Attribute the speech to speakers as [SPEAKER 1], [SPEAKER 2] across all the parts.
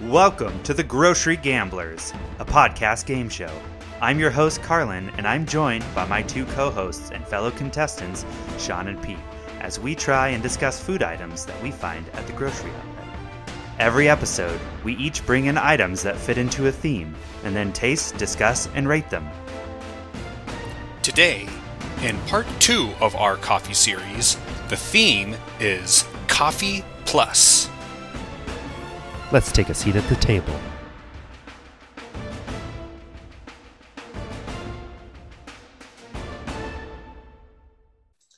[SPEAKER 1] Welcome to the Grocery Gamblers, a podcast game show. I'm your host, Carlin, and I'm joined by my two co hosts and fellow contestants, Sean and Pete, as we try and discuss food items that we find at the grocery outlet. Every episode, we each bring in items that fit into a theme, and then taste, discuss, and rate them.
[SPEAKER 2] Today, in part two of our coffee series, the theme is Coffee Plus.
[SPEAKER 1] Let's take a seat at the table.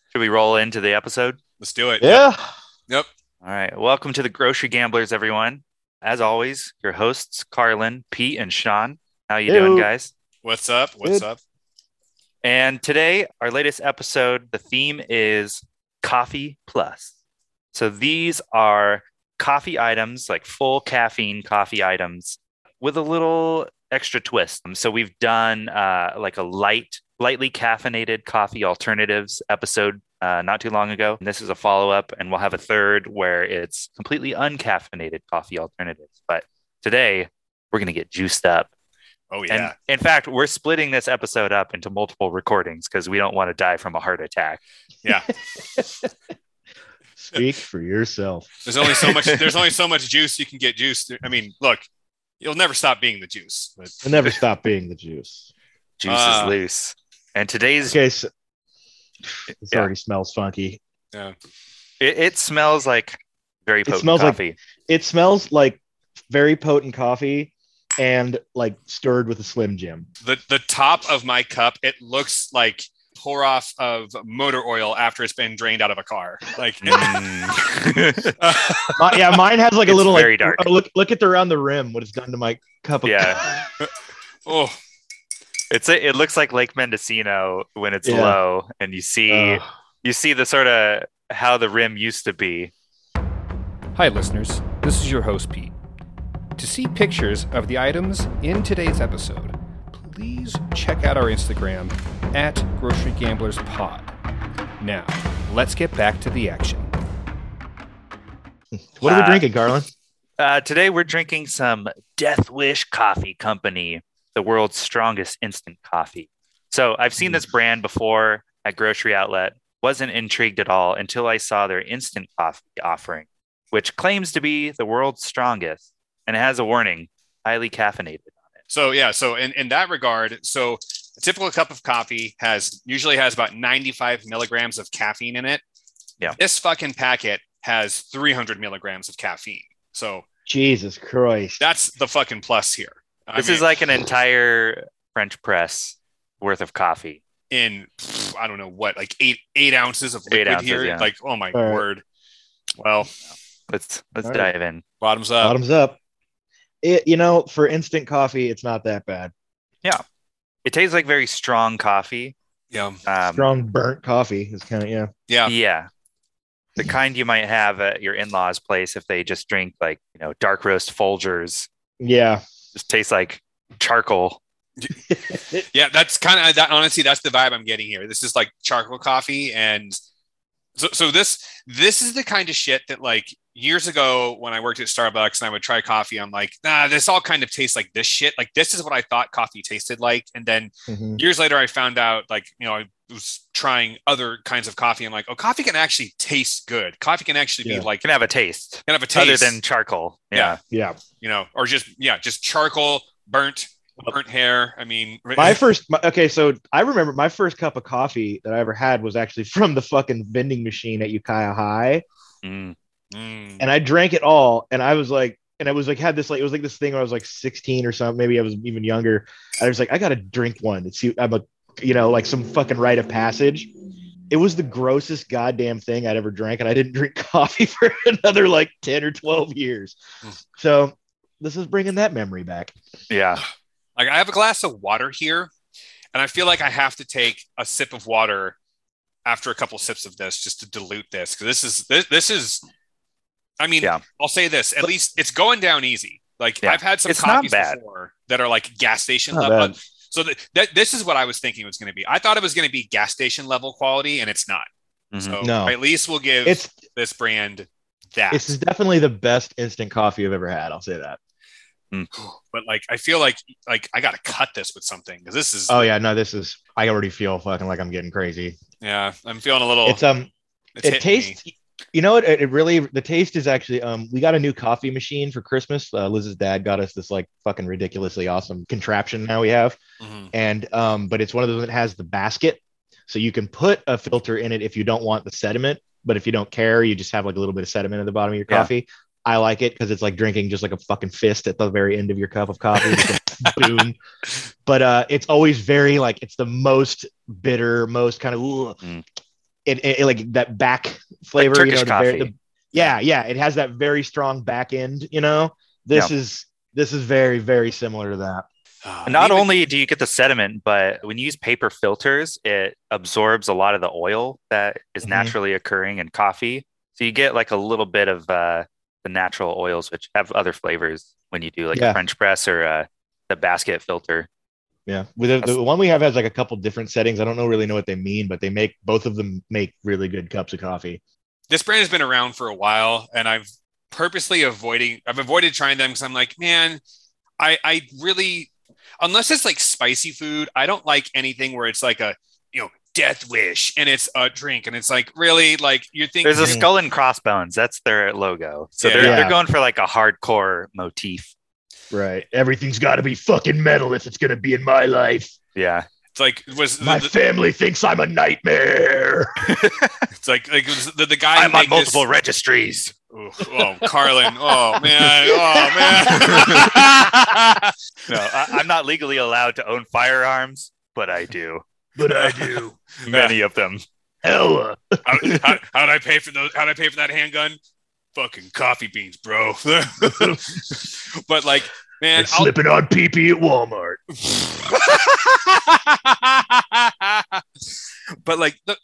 [SPEAKER 1] Should we roll into the episode?
[SPEAKER 2] Let's do it.
[SPEAKER 3] Yeah.
[SPEAKER 2] Yep.
[SPEAKER 1] All right. Welcome to the Grocery Gamblers, everyone. As always, your hosts, Carlin, Pete, and Sean. How you doing, guys?
[SPEAKER 2] What's up? What's
[SPEAKER 3] Good.
[SPEAKER 2] up?
[SPEAKER 1] And today, our latest episode, the theme is Coffee Plus. So these are coffee items, like full caffeine coffee items, with a little extra twist. Um, So we've done uh, like a light, lightly caffeinated coffee alternatives episode uh, not too long ago. And this is a follow up, and we'll have a third where it's completely uncaffeinated coffee alternatives. But today, we're going to get juiced up.
[SPEAKER 2] Oh
[SPEAKER 1] And
[SPEAKER 2] yeah.
[SPEAKER 1] in fact, we're splitting this episode up into multiple recordings because we don't want to die from a heart attack.
[SPEAKER 2] yeah.
[SPEAKER 3] Speak for yourself.
[SPEAKER 2] There's only so much. There's only so much juice you can get juice. I mean, look, you'll never stop being the juice. But
[SPEAKER 3] It'll never stop being the juice.
[SPEAKER 1] Juice
[SPEAKER 2] Ah.
[SPEAKER 1] is loose. And today's
[SPEAKER 3] Okay, so it
[SPEAKER 1] Yeah.
[SPEAKER 3] already smells funky.
[SPEAKER 2] yeah.
[SPEAKER 1] it, it smells like very potent
[SPEAKER 3] smells like-
[SPEAKER 1] coffee.
[SPEAKER 3] It smells like very potent coffee and like stirred with a Slim Jim.
[SPEAKER 2] the the top of my cup, it looks like pour off of motor oil after it's been drained out of a car. Like,
[SPEAKER 1] Mm.
[SPEAKER 3] My- yeah, mine has like a
[SPEAKER 1] It's
[SPEAKER 3] little
[SPEAKER 1] very
[SPEAKER 3] like
[SPEAKER 1] dark.
[SPEAKER 3] oh, look look at the around the rim what it's done to my cup of
[SPEAKER 1] Yeah.
[SPEAKER 2] oh,
[SPEAKER 1] it's it looks like Lake Mendocino when it's
[SPEAKER 3] Yeah.
[SPEAKER 1] low, and you see
[SPEAKER 3] Ugh.
[SPEAKER 1] you see the sort of how the rim used to be.
[SPEAKER 4] Hi, listeners. This is your host, Pete. To see pictures of the items in today's episode, please check out our Instagram at Grocery Gamblers Pod. Now, let's get back to the action.
[SPEAKER 3] what are we
[SPEAKER 1] Uh,
[SPEAKER 3] drinking, Carlin?
[SPEAKER 1] Uh, today we're drinking some Death Wish Coffee Company, the world's strongest instant coffee. So I've seen this brand before at grocery outlet. Wasn't intrigued at all until I saw their instant coffee offering, which claims to be the world's strongest and it has a warning: highly caffeinated. On it.
[SPEAKER 2] So yeah. So in in that regard, so a typical cup of coffee has usually has about 95 milligrams of caffeine in it.
[SPEAKER 1] Yeah.
[SPEAKER 2] This fucking packet has 300 milligrams of caffeine. So
[SPEAKER 3] Jesus Christ.
[SPEAKER 2] that's the fucking plus here. I
[SPEAKER 1] This
[SPEAKER 2] mean,
[SPEAKER 1] is like an entire French press worth of coffee.
[SPEAKER 2] in I don't know what, like eight eight ounces of
[SPEAKER 1] Eight
[SPEAKER 2] liquid
[SPEAKER 1] ounces,
[SPEAKER 2] here.
[SPEAKER 1] yeah.
[SPEAKER 2] Like, oh my
[SPEAKER 3] All right.
[SPEAKER 2] word. Well,
[SPEAKER 1] Let's let's
[SPEAKER 3] All right.
[SPEAKER 1] dive in.
[SPEAKER 2] bottoms up.
[SPEAKER 3] Bottoms up. It you know, for instant coffee, it's not that bad.
[SPEAKER 1] It tastes like very strong coffee.
[SPEAKER 2] Yeah.
[SPEAKER 1] Um,
[SPEAKER 3] Strong burnt coffee is kind of yeah.
[SPEAKER 2] Yeah.
[SPEAKER 1] Yeah. The kind you might have at your in law's place if they just drink like, you know, dark roast Folgers,
[SPEAKER 3] Yeah.
[SPEAKER 1] just tastes like charcoal.
[SPEAKER 2] Yeah, that's kind of that. Honestly, that's the vibe I'm getting here. This is like charcoal coffee, and so so this this is the kind of shit that like years ago when I worked at Starbucks and I would try coffee, I'm like, nah, this all kind of tastes like this shit. Like this is what I thought coffee tasted like, and then
[SPEAKER 3] Mhm.
[SPEAKER 2] years later I found out like you know I was trying other kinds of coffee. I'm like, oh, coffee can actually taste good. Coffee can actually
[SPEAKER 3] Yeah.
[SPEAKER 2] be like
[SPEAKER 1] Can have a taste,
[SPEAKER 2] can have a taste
[SPEAKER 1] other than charcoal. Yeah.
[SPEAKER 3] Yeah.
[SPEAKER 2] you know, or just yeah, just charcoal burnt burnt hair. I mean,
[SPEAKER 3] My first, my, okay, so I remember my first cup of coffee that I ever had was actually from the fucking vending machine at Ukiah High,
[SPEAKER 1] Mm.
[SPEAKER 2] Mm.
[SPEAKER 3] and I drank it all, and I was like, and I was like, had this like, it was like this thing where I was like 16 or something, maybe I was even younger. I was like, I gotta drink one to see, I'm a, you know, like some fucking rite of passage. It was the grossest goddamn thing I'd ever drank, and I didn't drink coffee for another like 10 or 12 years.
[SPEAKER 2] Mm.
[SPEAKER 3] So this is bringing that memory back.
[SPEAKER 1] Yeah.
[SPEAKER 2] Like I have a glass of water here, and I feel like I have to take a sip of water after a couple sips of this just to dilute this because this is this, this is. I mean,
[SPEAKER 1] Yeah.
[SPEAKER 2] I'll say this: at least it's going down easy. Like
[SPEAKER 1] Yeah.
[SPEAKER 2] I've had some
[SPEAKER 1] It's not
[SPEAKER 2] coffees
[SPEAKER 1] bad.
[SPEAKER 2] before that are like gas station
[SPEAKER 3] Not
[SPEAKER 2] level.
[SPEAKER 3] bad.
[SPEAKER 2] So that, that this is what I was thinking it was going to be. I thought it was going to be gas station level quality, and it's not.
[SPEAKER 1] Mhm.
[SPEAKER 2] So
[SPEAKER 3] No.
[SPEAKER 2] at least we'll give
[SPEAKER 3] It's
[SPEAKER 2] this brand that.
[SPEAKER 3] This is definitely the best instant coffee I've ever had. I'll say that.
[SPEAKER 1] Mm.
[SPEAKER 2] But like, I feel like like I gotta cut this with something because this is.
[SPEAKER 3] Oh yeah, no, this is. I already feel fucking like I'm getting crazy.
[SPEAKER 2] Yeah, I'm feeling a little.
[SPEAKER 3] It's um,
[SPEAKER 2] it's
[SPEAKER 3] it
[SPEAKER 2] tastes. me.
[SPEAKER 3] You know what? It, it really the taste is actually um. We got a new coffee machine for Christmas. Uh, Liz's dad got us this like fucking ridiculously awesome contraption. Now we have,
[SPEAKER 2] Mhm.
[SPEAKER 3] and um, but it's one of those that has the basket, so you can put a filter in it if you don't want the sediment. But if you don't care, you just have like a little bit of sediment at the bottom of your
[SPEAKER 1] Yeah.
[SPEAKER 3] coffee. I like it because it's like drinking just like a fucking fist at the very end of your cup of coffee. Boom. But uh, it's always very like it's the most bitter, most kind of ooh,
[SPEAKER 1] Mm.
[SPEAKER 3] It, it, it, like that back flavor.
[SPEAKER 1] Turkish
[SPEAKER 3] you know,
[SPEAKER 1] coffee.
[SPEAKER 3] the- yeah, yeah, it has that very strong back end. You know, this is this is very very similar to that.
[SPEAKER 2] Ah,
[SPEAKER 1] not
[SPEAKER 2] even-
[SPEAKER 1] only do you get the sediment, but when you use paper filters, it absorbs a lot of the oil that is
[SPEAKER 3] Mhm.
[SPEAKER 1] naturally occurring in coffee. So you get like a little bit of uh, the natural oils, which have other flavors when you do like
[SPEAKER 3] Yeah.
[SPEAKER 1] a French press or uh, the basket filter.
[SPEAKER 3] Yeah, with the, the one we have has like a couple different settings. I don't know really know what they mean, but they make both of them make really good cups of coffee.
[SPEAKER 2] this brand has been around for a while and I've purposely avoiding I've avoided trying them because I'm like, man, I I really unless it's like spicy food, I don't like anything where it's like a you know death wish and it's a drink and it's like really like you're thinking
[SPEAKER 1] There's a
[SPEAKER 3] Mhm.
[SPEAKER 1] skull and crossbones. That's their logo. So
[SPEAKER 2] Yeah.
[SPEAKER 1] they're,
[SPEAKER 3] Yeah.
[SPEAKER 1] they're going for like a hardcore motif.
[SPEAKER 3] Right. Everything's got to be fucking metal if it's gonna be in my life.
[SPEAKER 1] Yeah.
[SPEAKER 2] it's like was
[SPEAKER 3] My
[SPEAKER 2] the,
[SPEAKER 3] family thinks I'm a nightmare.
[SPEAKER 2] it's like like was the, the guy who
[SPEAKER 1] I'm on
[SPEAKER 2] made this-
[SPEAKER 1] multiple registries.
[SPEAKER 2] oh, oh, Carlin. Oh man. Oh man.
[SPEAKER 1] No, I, I'm not legally allowed to own firearms, but I do.
[SPEAKER 3] but I do.
[SPEAKER 1] Many of them.
[SPEAKER 3] Hella.
[SPEAKER 2] Uh, how, how, how'd I pay for those? How'd I pay for that handgun? Fucking coffee beans, bro. but like, man,
[SPEAKER 3] And slipping on PP at Walmart.
[SPEAKER 2] but like, the,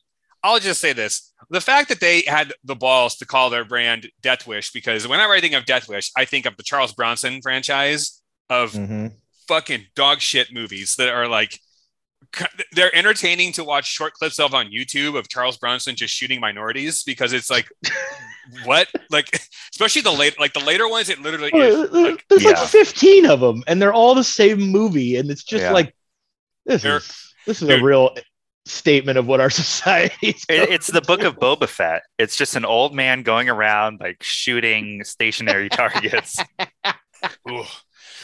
[SPEAKER 2] I'll just say this: the fact that they had the balls to call their brand Death Wish, because whenever I think of Death Wish, I think of the Charles Bronson franchise of
[SPEAKER 3] Mhm.
[SPEAKER 2] fucking dog shit movies that are like they're entertaining to watch short clips of on YouTube of Charles Bronson just shooting minorities because it's like what like especially the late like the later ones it literally is like,
[SPEAKER 3] There's like 15 of them, and they're all the same movie, and it's just
[SPEAKER 1] Yeah.
[SPEAKER 3] like this
[SPEAKER 2] They're-
[SPEAKER 3] is this is
[SPEAKER 2] dude.
[SPEAKER 3] a real statement of what our society. is
[SPEAKER 1] It, it's the book of Boba Fett. It's just an old man going around like shooting stationary targets.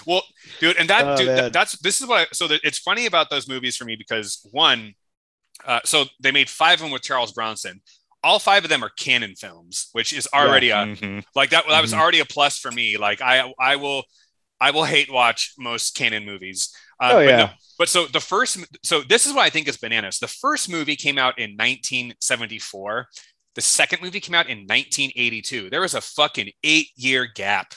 [SPEAKER 2] Ooh. Well, dude, and that,
[SPEAKER 3] Oh,
[SPEAKER 2] dude,
[SPEAKER 3] man.
[SPEAKER 2] that- that's this is what. I, so that it's funny about those movies for me because one, uh, so they made five of them with Charles Bronson. All five of them are Cannon films, which is already a
[SPEAKER 1] Mhm.
[SPEAKER 2] like that. That was
[SPEAKER 3] Mhm.
[SPEAKER 2] already a plus for me. Like I, I will, I will hate watch most Cannon movies. Uh,
[SPEAKER 3] Oh,
[SPEAKER 2] but
[SPEAKER 3] yeah.
[SPEAKER 2] no- but so the first, so this is what I think is bananas. The first movie came out in 1974. The second movie came out in 1982. There was a fucking eight year gap.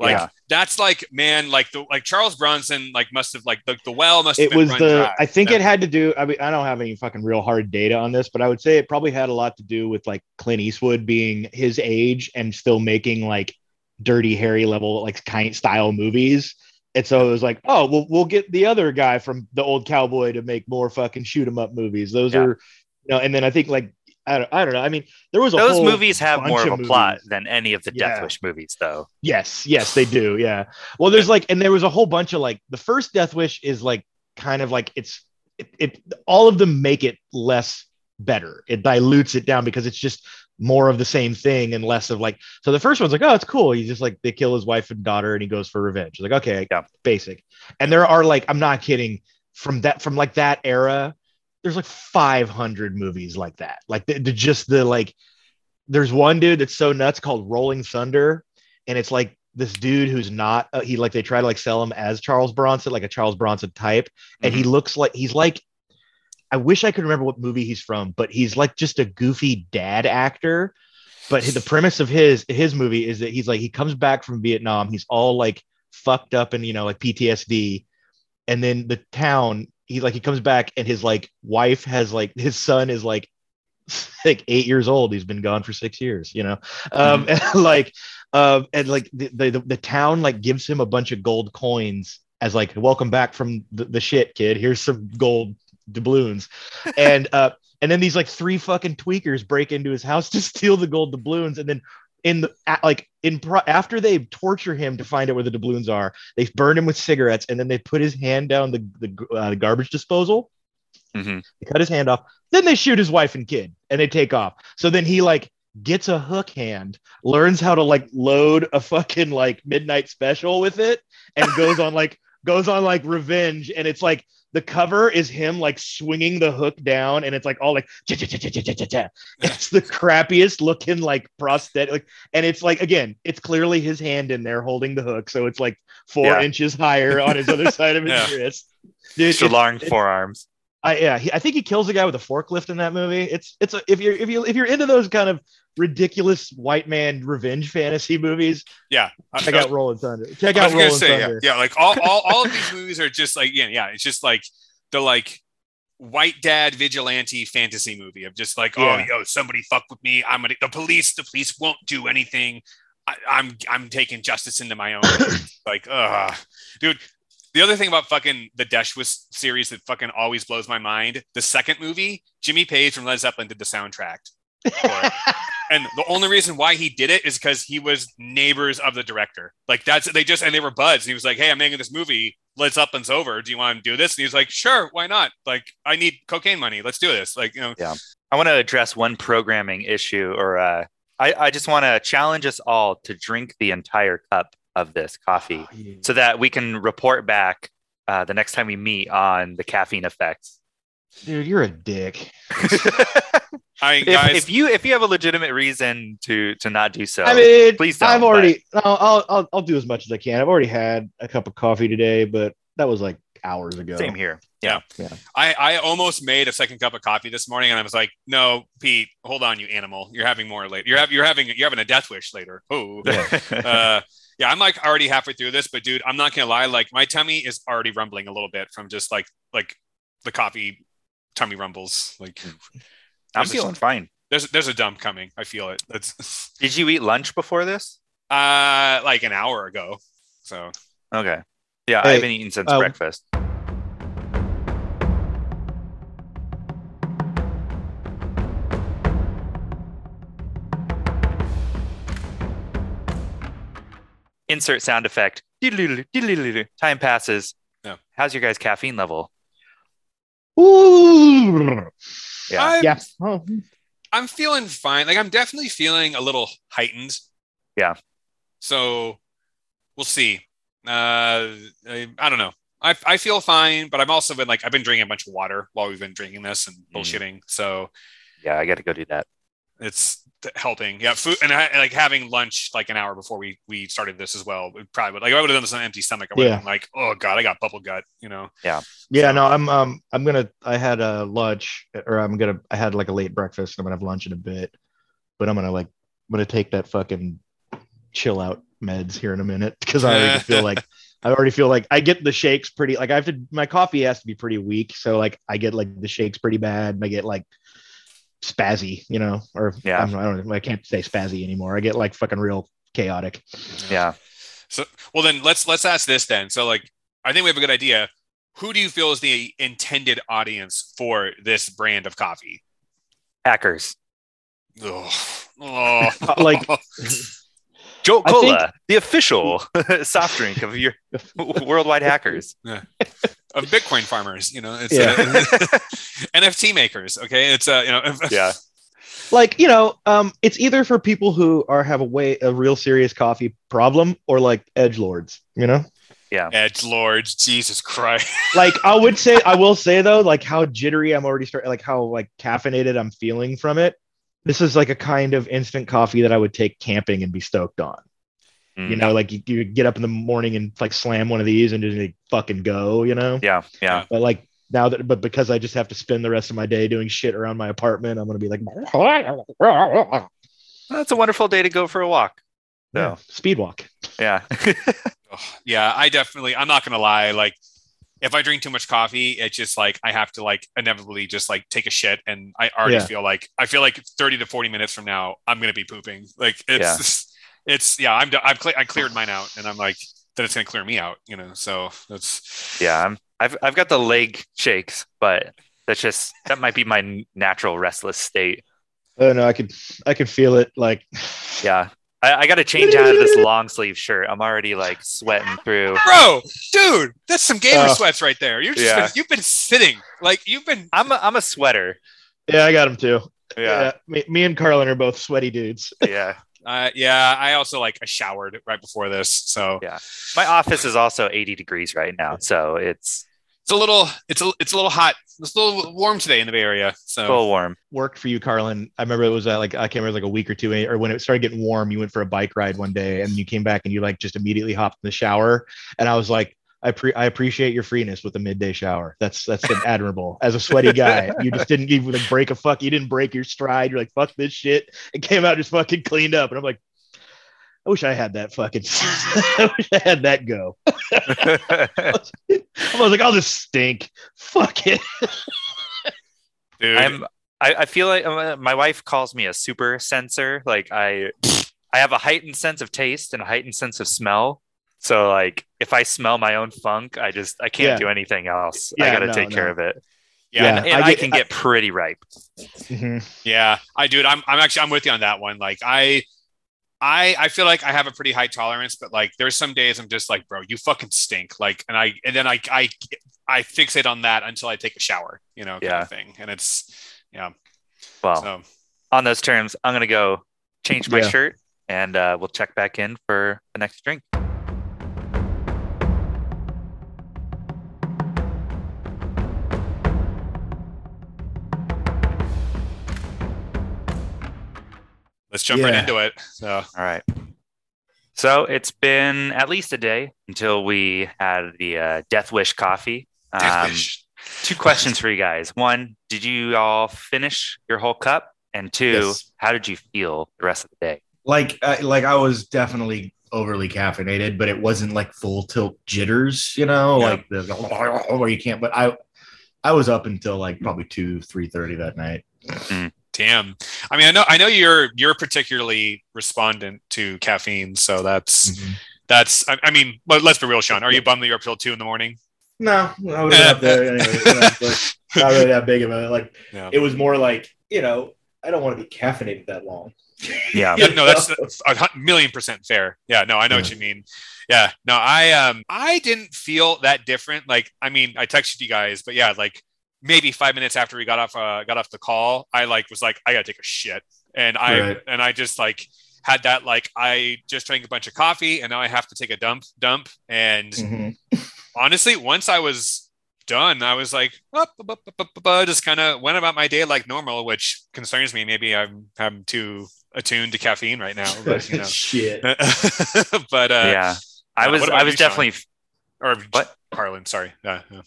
[SPEAKER 2] Like
[SPEAKER 1] Yeah.
[SPEAKER 2] that's like man, like the like Charles Bronson like must have like the, the well must have
[SPEAKER 3] it
[SPEAKER 2] been
[SPEAKER 3] was
[SPEAKER 2] run
[SPEAKER 3] the
[SPEAKER 2] dry.
[SPEAKER 3] i think
[SPEAKER 2] Yeah.
[SPEAKER 3] it had to do i mean i don't have any fucking real hard data on this but i would say it probably had a lot to do with like clint eastwood being his age and still making like dirty harry level like kind style movies and so it was like oh well we'll get the other guy from the old cowboy to make more fucking shoot 'em up movies those
[SPEAKER 1] Yeah.
[SPEAKER 3] are you know and then i think like I don't, I don't know i mean there was a
[SPEAKER 1] Those movies have more of a
[SPEAKER 3] movies.
[SPEAKER 1] plot than any of the Death Wish movies, though.
[SPEAKER 3] Yes, yes, they do. Yeah. Well, there's like, and there was a whole bunch of like the first Death Wish is like kind of like it's it, it all of them make it less better. It dilutes it down because it's just more of the same thing and less of like. So the first one's like, oh, it's cool. He's just like they kill his wife and daughter and he goes for revenge. Like, okay,
[SPEAKER 1] Yeah.
[SPEAKER 3] basic. And there are like, I'm not kidding. From that, from like that era, there's like 500 movies like that. Like the, the just the like there's one dude that's so nuts called Rolling Thunder, and it's like this dude who's not uh, he like they try to like sell him as Charles Bronson, like a Charles Bronson type, and he looks like he's like I wish I could remember what movie he's from, but he's like just a goofy dad actor. But the premise of his his movie is that he's like he comes back from Vietnam, he's all like fucked up and you know like PTSD, and then the town he like he comes back and his like wife has like his son is like like eight years old. He's been gone for six years you know? Um and like um and like the, the the town like gives him a bunch of gold coins as like welcome back from the, the shit kid. Here's some gold doubloons. And uh and then these like three fucking tweakers break into his house to steal the gold doubloons. And then in the like in pro- after they torture him to find out where the doubloons are, they burn him with cigarettes, and then they put his hand down the the uh, garbage disposal.
[SPEAKER 1] Mhm.
[SPEAKER 3] They cut his hand off. Then they shoot his wife and kid, and they take off. So then he like gets a hook hand, learns how to like load a fucking like midnight special with it, and goes on like goes on like revenge. And it's like the cover is him like swinging the hook down, and it's like all like it's the crappiest looking like prosthetic, like, and it's like again, it's clearly his hand in there holding the hook, so it's like four
[SPEAKER 1] Yeah.
[SPEAKER 3] inches higher on his other side of his
[SPEAKER 2] Yeah.
[SPEAKER 3] wrist. Dude, it's-
[SPEAKER 1] long forearms.
[SPEAKER 3] I yeah, he, I think he kills a guy with a forklift in that movie. It's it's a, if you're if you if you're into those kind of ridiculous white man revenge fantasy movies,
[SPEAKER 2] Yeah. I-
[SPEAKER 3] check out Rolling Thunder. Check out
[SPEAKER 2] was
[SPEAKER 3] Rolling
[SPEAKER 2] say, yeah,
[SPEAKER 3] Thunder.
[SPEAKER 2] yeah, like all, all, all of these movies are just like, yeah, yeah, it's just like the like white dad vigilante fantasy movie of just like,
[SPEAKER 3] Yeah.
[SPEAKER 2] oh, yo, somebody fuck with me. I'm gonna the police, the police won't do anything. I, I'm I'm taking justice into my own. like, uh dude. The other thing about fucking the Death Wish series that fucking always blows my mind, the second movie, Jimmy Page from Led Zeppelin did the soundtrack. and the only reason why he did it is because he was neighbors of the director. Like that's they just and they were buds. And he was like, "Hey, I'm making this movie. Led Zeppelin's over. Do you want to do this?" And he was like, "Sure, why not? Like, I need cocaine money. Let's do this." Like, you know, Yeah.
[SPEAKER 1] I want to address one programming issue, or uh, I, I just want to challenge us all to drink the entire cup of this coffee so that we can report back uh, the next time we meet on the caffeine effects.
[SPEAKER 3] Dude, you're a dick.
[SPEAKER 2] I mean,
[SPEAKER 1] If,
[SPEAKER 2] guys,
[SPEAKER 1] if you if you have a legitimate reason to to not do so,
[SPEAKER 3] I mean,
[SPEAKER 1] please don't,
[SPEAKER 3] I've already. No, I'll, I'll I'll do as much as I can. I've already had a cup of coffee today, but that was like hours ago.
[SPEAKER 1] same here.
[SPEAKER 2] Yeah. yeah. I I almost made a second cup of coffee this morning, and I was like, "No, Pete, hold on, you animal. You're having more later. You're having you're having you're having a death wish later." Oh, uh, yeah, I'm like already halfway through this, but dude, I'm not gonna lie. Like my tummy is already rumbling a little bit from just like like the coffee tummy rumbles. Like
[SPEAKER 1] I'm
[SPEAKER 2] there's a-
[SPEAKER 1] feeling fine.
[SPEAKER 2] there's there's a dump coming. I feel it. That's
[SPEAKER 1] Did you eat lunch before this?
[SPEAKER 2] uh like an hour ago. So
[SPEAKER 1] Okay. Yeah, I haven't eaten since
[SPEAKER 3] uh,
[SPEAKER 1] breakfast. Insert sound effect. Diddle-diddle, diddle-diddle. Time passes.
[SPEAKER 2] Yeah.
[SPEAKER 1] How's your guys' caffeine level?
[SPEAKER 3] Ooh.
[SPEAKER 1] Yeah.
[SPEAKER 2] I'm,
[SPEAKER 3] Yeah. Oh,
[SPEAKER 2] I'm feeling fine. Like I'm definitely feeling a little heightened.
[SPEAKER 1] Yeah.
[SPEAKER 2] So we'll see. Uh, I, I don't know. I, I feel fine, but I've also been like I've been drinking a bunch of water while we've been drinking this and
[SPEAKER 1] Mm.
[SPEAKER 2] bullshitting. So
[SPEAKER 1] Yeah, I got to go do that.
[SPEAKER 2] it's th- helping. Yeah, food and I, like having lunch like an hour before we we started this as well. We probably would like I would have done this on an empty stomach. I would
[SPEAKER 3] Yeah.
[SPEAKER 2] like, oh god, I got bubble gut. You know.
[SPEAKER 3] Yeah,
[SPEAKER 2] So-
[SPEAKER 3] no, I'm um I'm gonna I had a lunch or I'm gonna I had like a late breakfast. And I'm gonna have lunch in a bit, but I'm gonna like I'm gonna take that fucking chill out meds here in a minute because I already feel like I already feel like I get the shakes pretty like I have to my coffee has to be pretty weak, so like I get like the shakes pretty bad. and I get like spazzy, you know, or
[SPEAKER 1] Yeah.
[SPEAKER 3] I'm, I don't I can't say spazzy anymore. I get like fucking real chaotic.
[SPEAKER 1] Yeah.
[SPEAKER 2] So well then let's let's ask this then. So like I think we have a good idea. Who do you feel is the intended audience for this brand of coffee?
[SPEAKER 1] Hackers.
[SPEAKER 2] Ugh. Oh,
[SPEAKER 3] Like-
[SPEAKER 1] Joe
[SPEAKER 3] I think-
[SPEAKER 1] Cola, the official soft drink of your worldwide hackers.
[SPEAKER 2] Of Bitcoin farmers, you know, it's
[SPEAKER 3] Yeah.
[SPEAKER 2] uh, NFT makers. Okay, it's uh, you know,
[SPEAKER 1] Yeah.
[SPEAKER 3] like you know um it's either for people who are have a way a real serious coffee problem or like edge lords you know Yeah.
[SPEAKER 2] edge lords. Jesus Christ.
[SPEAKER 3] like i would say i will say though like how jittery i'm already starting like how like caffeinated i'm feeling from it this is like a kind of instant coffee that i would take camping and be stoked on you
[SPEAKER 1] Mm.
[SPEAKER 3] know like you, you get up in the morning and like slam one of these and just like, fucking go you know
[SPEAKER 1] Yeah. Yeah.
[SPEAKER 3] but like now that but because i just have to spend the rest of my day doing shit around my apartment i'm gonna be like
[SPEAKER 1] That's a wonderful day to go for a walk.
[SPEAKER 3] yeah, speed walk
[SPEAKER 1] Yeah.
[SPEAKER 2] Yeah, I definitely. I'm not gonna lie. Like, if I drink too much coffee, it's just like I have to like inevitably just like take a shit, and I already
[SPEAKER 3] Yeah.
[SPEAKER 2] feel like I feel like 30 to 40 minutes from now I'm gonna be pooping. Like it's it's yeah. I'm I've cle- I cleared mine out, and I'm like then it's gonna clear me out. You know, so that's
[SPEAKER 1] yeah. I'm, I've, I've got the leg shakes, but that's just, that might be my natural restless state.
[SPEAKER 3] oh no i could i could feel it like
[SPEAKER 1] Yeah. I, I got to change out of this long sleeve shirt. I'm already like sweating through.
[SPEAKER 2] Bro, dude, that's some gamer
[SPEAKER 3] Oh.
[SPEAKER 2] sweats right there. You're just
[SPEAKER 1] Yeah.
[SPEAKER 2] been, you've been sitting like you've been.
[SPEAKER 1] I'm a, I'm a sweater.
[SPEAKER 3] Yeah, I got him too.
[SPEAKER 1] Yeah,
[SPEAKER 3] me, me and Carlin are both sweaty dudes.
[SPEAKER 1] yeah.
[SPEAKER 2] Uh, yeah, I also like I showered right before this, so
[SPEAKER 1] Yeah. My office is also 80 degrees right now, so it's
[SPEAKER 2] it's a little it's a it's a little hot. It's a little warm today in the Bay Area. So
[SPEAKER 1] full warm.
[SPEAKER 3] Worked for you, Carlin. I remember it was uh, like I can't remember like a week or two, or when it started getting warm, you went for a bike ride one day, and you came back and you like just immediately hopped in the shower, and I was like. I, pre- I appreciate your freeness with the midday shower. That's that's admirable. As a sweaty guy, you just didn't even like break a fuck. You didn't break your stride. You're like fuck this shit. It came out just fucking cleaned up, and I'm like, I wish I had that fucking. I wish I had that go. I was like, I'll just stink. Fuck it.
[SPEAKER 2] dude,
[SPEAKER 1] I'm I, I feel like uh, my wife calls me a super sensor. Like I I have a heightened sense of taste and a heightened sense of smell. So like if I smell my own funk, I just I can't
[SPEAKER 3] Yeah.
[SPEAKER 1] do anything else. I got to
[SPEAKER 3] no,
[SPEAKER 1] take care of it.
[SPEAKER 2] yeah,
[SPEAKER 3] yeah.
[SPEAKER 1] And, and
[SPEAKER 3] I
[SPEAKER 1] I, can get pretty ripe.
[SPEAKER 3] Mhm.
[SPEAKER 2] Yeah, I do. I'm I'm actually I'm with you on that one. Like I I I feel like I have a pretty high tolerance, but like there's some days I'm just like, bro, you fucking stink. Like and I and then I I I fixate on that until I take a shower, you know, kind
[SPEAKER 1] Yeah.
[SPEAKER 2] of thing. And it's yeah.
[SPEAKER 1] Well,
[SPEAKER 2] So
[SPEAKER 1] on those terms, I'm gonna go change my
[SPEAKER 3] Yeah.
[SPEAKER 1] shirt and uh, we'll check back in for the next drink.
[SPEAKER 2] Let's jump right into it. So
[SPEAKER 1] All right. So it's been at least a day until we had the uh, Death Wish coffee. Um,
[SPEAKER 2] Deathwish.
[SPEAKER 1] two questions for you guys. One, did you all finish your whole cup? And two,
[SPEAKER 5] Yes.
[SPEAKER 1] how did you feel the rest of the day?
[SPEAKER 5] like I, like I was definitely overly caffeinated, but it wasn't like full tilt jitters, you know,
[SPEAKER 2] Yeah.
[SPEAKER 5] like the where you can't. But I I was up until like probably two three thirty that night.
[SPEAKER 2] Damn. I mean, I know I know you're you're particularly respondent to caffeine, so that's
[SPEAKER 5] Mm-hmm.
[SPEAKER 2] that's I, I mean, but let's be real, Sean. Are you bummed that you're up till two in the morning?
[SPEAKER 5] No, I was up there anyway. you know, but not really that big of a like.
[SPEAKER 2] Yeah.
[SPEAKER 5] It was more like you know I don't want to be caffeinated that long.
[SPEAKER 1] Yeah.
[SPEAKER 2] Yeah, no, that's, that's a hun- million percent fair. Yeah, no, I know what you mean. Yeah, no, I um, I didn't feel that different. Like, I mean, I texted you guys, but yeah, like maybe five minutes after we got off, uh, got off the call, I like was like, I gotta take a shit, and I
[SPEAKER 5] Right.
[SPEAKER 2] and I just like had that like I just drank a bunch of coffee, and now I have to take a dump, dump, and
[SPEAKER 5] Mhm.
[SPEAKER 2] honestly, once I was done, I was like, up, up, up, up, up, up, up, just kind of went about my day like normal, which concerns me. Maybe I'm I'm too attuned to caffeine right now, but you know.
[SPEAKER 5] Shit.
[SPEAKER 2] but uh,
[SPEAKER 1] yeah. I
[SPEAKER 2] uh,
[SPEAKER 1] was I was
[SPEAKER 2] you, Sean?
[SPEAKER 1] definitely
[SPEAKER 2] or
[SPEAKER 1] What?
[SPEAKER 2] Harlan, sorry. Uh, uh.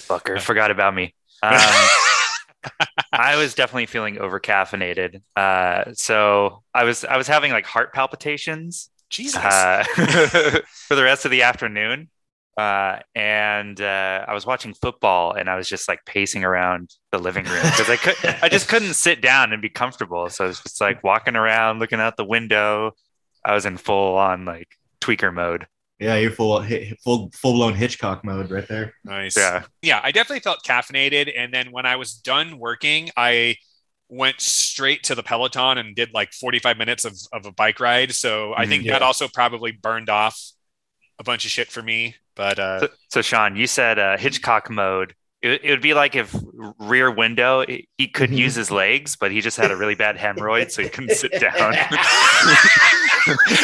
[SPEAKER 1] fucker,
[SPEAKER 2] Yeah.
[SPEAKER 1] forgot about me. Um, I was definitely feeling over caffeinated. Uh, so I was I was having like heart palpitations
[SPEAKER 2] Jesus.
[SPEAKER 1] uh, for the rest of the afternoon. Uh, and uh, I was watching football, and I was just like pacing around the living room because I could, I just couldn't sit down and be comfortable. So I was just like walking around, looking out the window. I was in full on like tweaker mode.
[SPEAKER 5] Yeah, you're full full full blown Hitchcock mode right there.
[SPEAKER 2] nice.
[SPEAKER 1] Yeah,
[SPEAKER 2] yeah, I definitely felt caffeinated. And then when I was done working, I went straight to the Peloton and did like 45 minutes of, of a bike ride. So I
[SPEAKER 1] Mhm,
[SPEAKER 2] think
[SPEAKER 5] yeah.
[SPEAKER 2] that also probably burned off a bunch of shit for me. But uh,
[SPEAKER 1] So, so Sean, you said uh, Hitchcock mode. It, it would be like if Rear Window he- he could
[SPEAKER 5] Mhm.
[SPEAKER 1] use his legs, but he just had a really bad hemorrhoid, so he couldn't sit down.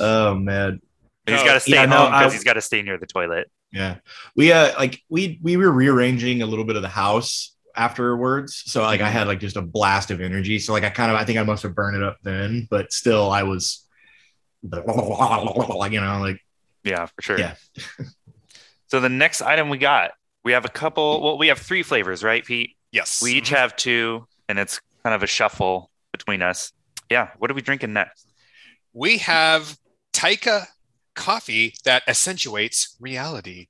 [SPEAKER 5] Oh man.
[SPEAKER 1] he's
[SPEAKER 2] No,
[SPEAKER 1] got to stay
[SPEAKER 5] yeah,
[SPEAKER 1] home because
[SPEAKER 5] I-
[SPEAKER 1] he's got to stay near the toilet.
[SPEAKER 5] Yeah. We uh like we we were rearranging a little bit of the house afterwards. So like I had like just a blast of energy. So like I kind of I think I must have burned it up then, but still I was like you know like
[SPEAKER 1] Yeah, for sure.
[SPEAKER 5] Yeah.
[SPEAKER 1] So the next item we got, we have a couple. Well, we have three flavors, right, Pete?
[SPEAKER 2] yes.
[SPEAKER 1] We each have two, and it's kind of a shuffle between us. Yeah. What are we drinking next?
[SPEAKER 2] we have Taika coffee that accentuates reality.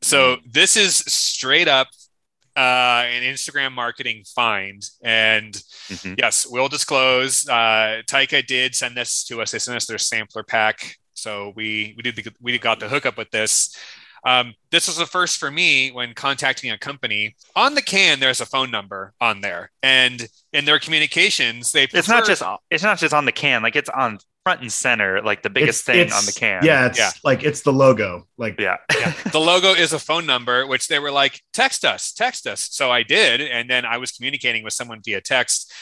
[SPEAKER 2] So this is straight up uh, an Instagram marketing find. And
[SPEAKER 1] Mhm.
[SPEAKER 2] yes, we'll disclose. Uh, Taika did send this to us. They sent us their sampler pack. So we we did the, we got the hookup with this. Um, this was the first for me when contacting a company. On the can, there's a phone number on there, and in their communications, they
[SPEAKER 1] It's not just it's not just on the can, like it's on front and center, like the biggest
[SPEAKER 3] It's-
[SPEAKER 1] thing
[SPEAKER 3] it's-
[SPEAKER 1] on the can.
[SPEAKER 3] Yeah, it's
[SPEAKER 2] Yeah.
[SPEAKER 3] like it's the logo. Like
[SPEAKER 1] Yeah.
[SPEAKER 2] yeah, the logo is a phone number, which they were like, text us, text us. So I did. And then I was communicating with someone via text,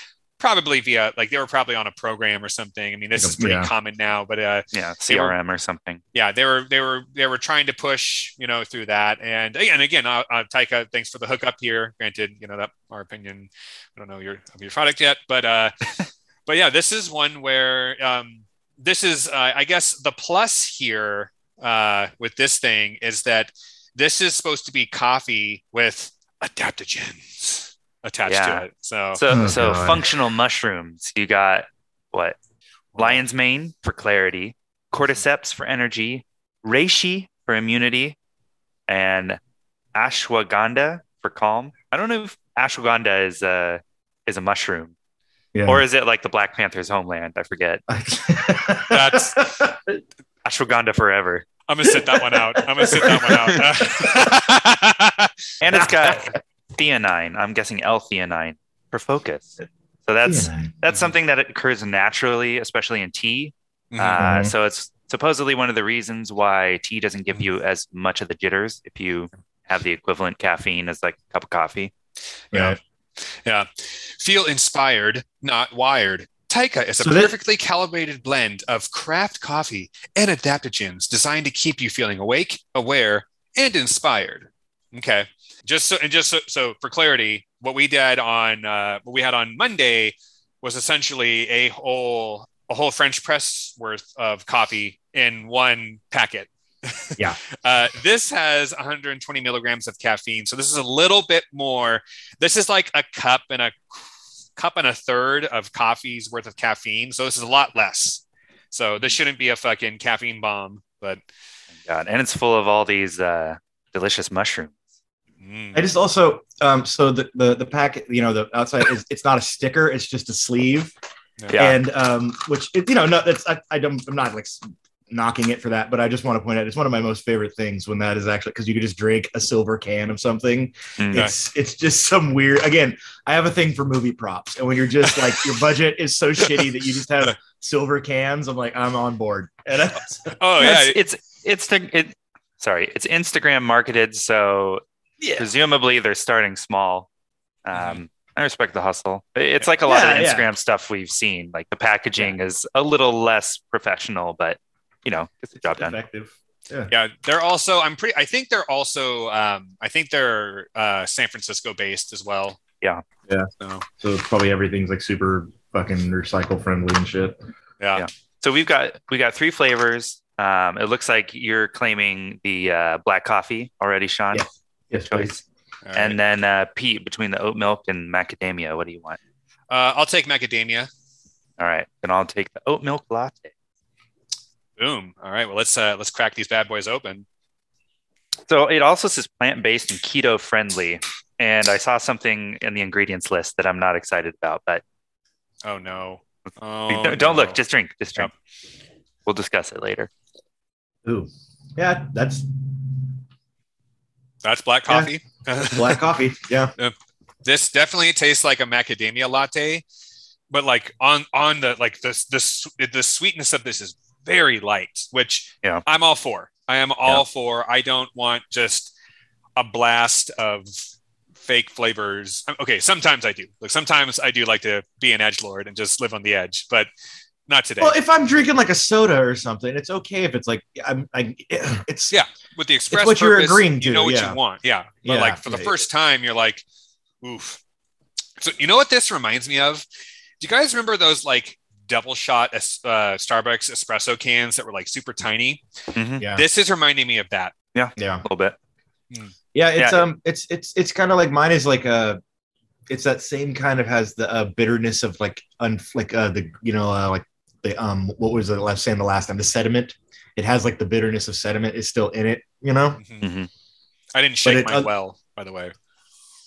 [SPEAKER 2] probably via, like, they were probably on a program or something. I mean, this is pretty
[SPEAKER 3] yeah.
[SPEAKER 2] common now, but uh,
[SPEAKER 1] Yeah.
[SPEAKER 2] They were-
[SPEAKER 1] CRM or something.
[SPEAKER 2] yeah, they were, they were, they were trying to push, you know, through that. And again, again, uh, uh, Taika, thanks for the hookup here. Granted, you know, that our opinion, I don't know your, of your product yet, but, uh, but yeah, this is one where, um, this is, uh, I guess the plus here, uh, with this thing is that this is supposed to be coffee with adaptogens attached
[SPEAKER 1] Yeah.
[SPEAKER 2] to it. So,
[SPEAKER 1] So
[SPEAKER 3] Oh,
[SPEAKER 1] so
[SPEAKER 3] God.
[SPEAKER 1] functional mushrooms. You got what? Lion's mane for clarity, cordyceps for energy, reishi for immunity, and ashwagandha for calm. I don't know if ashwagandha is a is a mushroom
[SPEAKER 3] yeah.
[SPEAKER 1] or is it like the Black Panther's homeland? I forget.
[SPEAKER 2] That's-
[SPEAKER 1] Ashwagandha forever.
[SPEAKER 2] I'm gonna sit that one out. I'm gonna sit that one out.
[SPEAKER 1] And it's got theanine. I'm guessing L-theanine for focus. So that's that's something that occurs naturally, especially in tea.
[SPEAKER 2] Mhm.
[SPEAKER 1] Uh,
[SPEAKER 3] Mhm.
[SPEAKER 1] so it's supposedly one of the reasons why tea doesn't give you as much of the jitters if you have the equivalent caffeine as like a cup of coffee.
[SPEAKER 2] Yeah. Yeah. Feel inspired, not wired. Taika is a
[SPEAKER 3] So that-
[SPEAKER 2] perfectly calibrated blend of craft coffee and adaptogens designed to keep you feeling awake, aware, and inspired. Okay. Just so and just so, so for clarity, what we did on uh, what we had on Monday was essentially a whole a whole French press worth of coffee in one packet.
[SPEAKER 3] Yeah.
[SPEAKER 2] Uh, this has 120 milligrams of caffeine, so this is a little bit more. This is like a cup and a cup and a third of coffee's worth of caffeine. So this is a lot less. So this shouldn't be a fucking caffeine bomb, but
[SPEAKER 1] God, and it's full of all these uh, delicious mushrooms.
[SPEAKER 2] Mm,
[SPEAKER 3] I just also um so the the the packet you know the outside is it's not a sticker it's just a sleeve
[SPEAKER 1] Yeah.
[SPEAKER 3] and um which it, you know no that's I, I don't I'm not like knocking it for that but I just want to point out it's one of my most favorite things when that is actually because you could just drink a silver can of something
[SPEAKER 1] Mm.
[SPEAKER 3] it's it's just some weird again I have a thing for movie props and when you're just like your budget is so shitty that you just have silver cans I'm like I'm on board and I,
[SPEAKER 2] oh yeah,
[SPEAKER 1] it's it's the it. Sorry, it's Instagram marketed, so
[SPEAKER 3] yeah
[SPEAKER 1] presumably they're starting small. Um, I respect the hustle. It's like a lot
[SPEAKER 3] Yeah,
[SPEAKER 1] of
[SPEAKER 3] yeah.
[SPEAKER 1] Instagram stuff we've seen. Like the packaging is a little less professional, but you know, it's the job done.
[SPEAKER 3] effective
[SPEAKER 2] yeah. They're also. I'm pretty. I think they're also. Um, I think they're uh, San Francisco based as well.
[SPEAKER 1] Yeah.
[SPEAKER 3] Yeah.
[SPEAKER 2] So
[SPEAKER 3] so probably everything's like super fucking recycle friendly and shit
[SPEAKER 2] yeah.
[SPEAKER 1] Yeah. So we've got we got three flavors. Um, it looks like you're claiming the uh, black coffee already, Sean.
[SPEAKER 3] Yes. Yes.
[SPEAKER 1] Choice.
[SPEAKER 2] All right.
[SPEAKER 1] And then uh, Pete, between the oat milk and macadamia, what do you want?
[SPEAKER 2] uh, I'll take macadamia.
[SPEAKER 1] All right, then I'll take the oat milk latte.
[SPEAKER 2] Boom. All right. Well, let's uh, let's crack these bad boys open.
[SPEAKER 1] So it also says plant based and keto friendly. And I saw something in the ingredients list that I'm not excited about, but
[SPEAKER 2] Oh no. Oh,
[SPEAKER 1] don't, don't
[SPEAKER 2] no.
[SPEAKER 1] look, just drink, just drink. We'll discuss it later.
[SPEAKER 3] Ooh. Yeah, that's
[SPEAKER 2] That's black coffee.
[SPEAKER 3] black coffee. Yeah.
[SPEAKER 2] this definitely tastes like a macadamia latte, but like on on the like the the the sweetness of this is very light, which
[SPEAKER 1] Yeah.
[SPEAKER 2] I'm all for. I am all
[SPEAKER 1] Yeah.
[SPEAKER 2] for. I don't want just a blast of fake flavors. Um, okay, sometimes I do. Like sometimes I do like to be an edge lord and just live on the edge, but not today.
[SPEAKER 3] Well, if I'm drinking like a soda or something, it's okay if it's like I'm. I, it's
[SPEAKER 2] Yeah. With the express
[SPEAKER 3] what you're
[SPEAKER 2] purpose,
[SPEAKER 3] agreeing
[SPEAKER 2] you
[SPEAKER 3] to,
[SPEAKER 2] know what
[SPEAKER 3] yeah.
[SPEAKER 2] you want. Yeah. But
[SPEAKER 3] Yeah,
[SPEAKER 2] like for the
[SPEAKER 3] yeah,
[SPEAKER 2] first time, you're like, oof. So you know what this reminds me of? Do you guys remember those like double shot uh, Starbucks espresso cans that were like super tiny?
[SPEAKER 1] Mhm,
[SPEAKER 3] yeah,
[SPEAKER 2] This is reminding me of that.
[SPEAKER 3] yeah, Yeah.
[SPEAKER 1] A little bit.
[SPEAKER 3] yeah. It's
[SPEAKER 1] Yeah.
[SPEAKER 3] um, it's it's it's kind of like mine is like a. It's that same kind of has the uh, bitterness of like un like uh the you know uh, like the um what was the last saying the last time the sediment. It has like the bitterness of sediment is still in it. You know,
[SPEAKER 2] Mhm.
[SPEAKER 1] Mhm.
[SPEAKER 2] I didn't shake
[SPEAKER 3] it-
[SPEAKER 2] mine
[SPEAKER 3] uh,
[SPEAKER 2] well, by the way.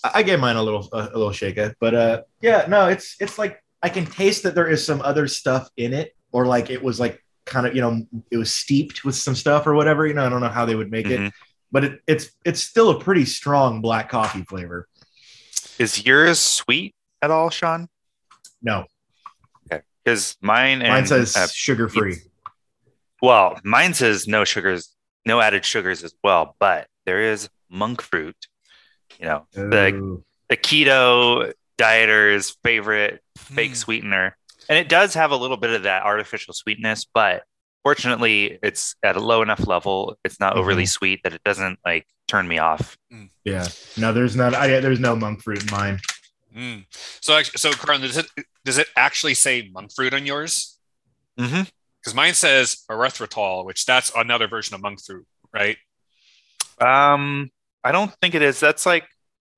[SPEAKER 3] I, I gave mine a little a, a little shaker, but uh, yeah, no, it's it's like I can taste that there is some other stuff in it, or like it was like kind of you know it was steeped with some stuff or whatever. You know, I don't know how they would make it.
[SPEAKER 1] Mhm.
[SPEAKER 3] but it, it's it's still a pretty strong black coffee flavor.
[SPEAKER 1] Is yours sweet at all, Sean?
[SPEAKER 3] No, Okay,
[SPEAKER 1] Because mine and
[SPEAKER 3] mine says
[SPEAKER 1] uh,
[SPEAKER 3] sugar free.
[SPEAKER 1] Well, mine says no sugars, no added sugars as well. But there is monk fruit. You know, the
[SPEAKER 3] Ooh.
[SPEAKER 1] the keto dieter's favorite fake
[SPEAKER 2] Hmm.
[SPEAKER 1] sweetener, and it does have a little bit of that artificial sweetness, but fortunately, it's at a low enough level. It's not overly
[SPEAKER 3] Mhm.
[SPEAKER 1] sweet that it doesn't like turn me off.
[SPEAKER 3] Yeah, no, there's not. I, there's no monk fruit in mine.
[SPEAKER 2] Mm. So, act- so Carlin, does it does it actually say monk fruit on yours?
[SPEAKER 1] Mm-hmm.
[SPEAKER 2] Because mine says erythritol, which that's another version of monk fruit, right?
[SPEAKER 1] Um, I don't think it is. That's like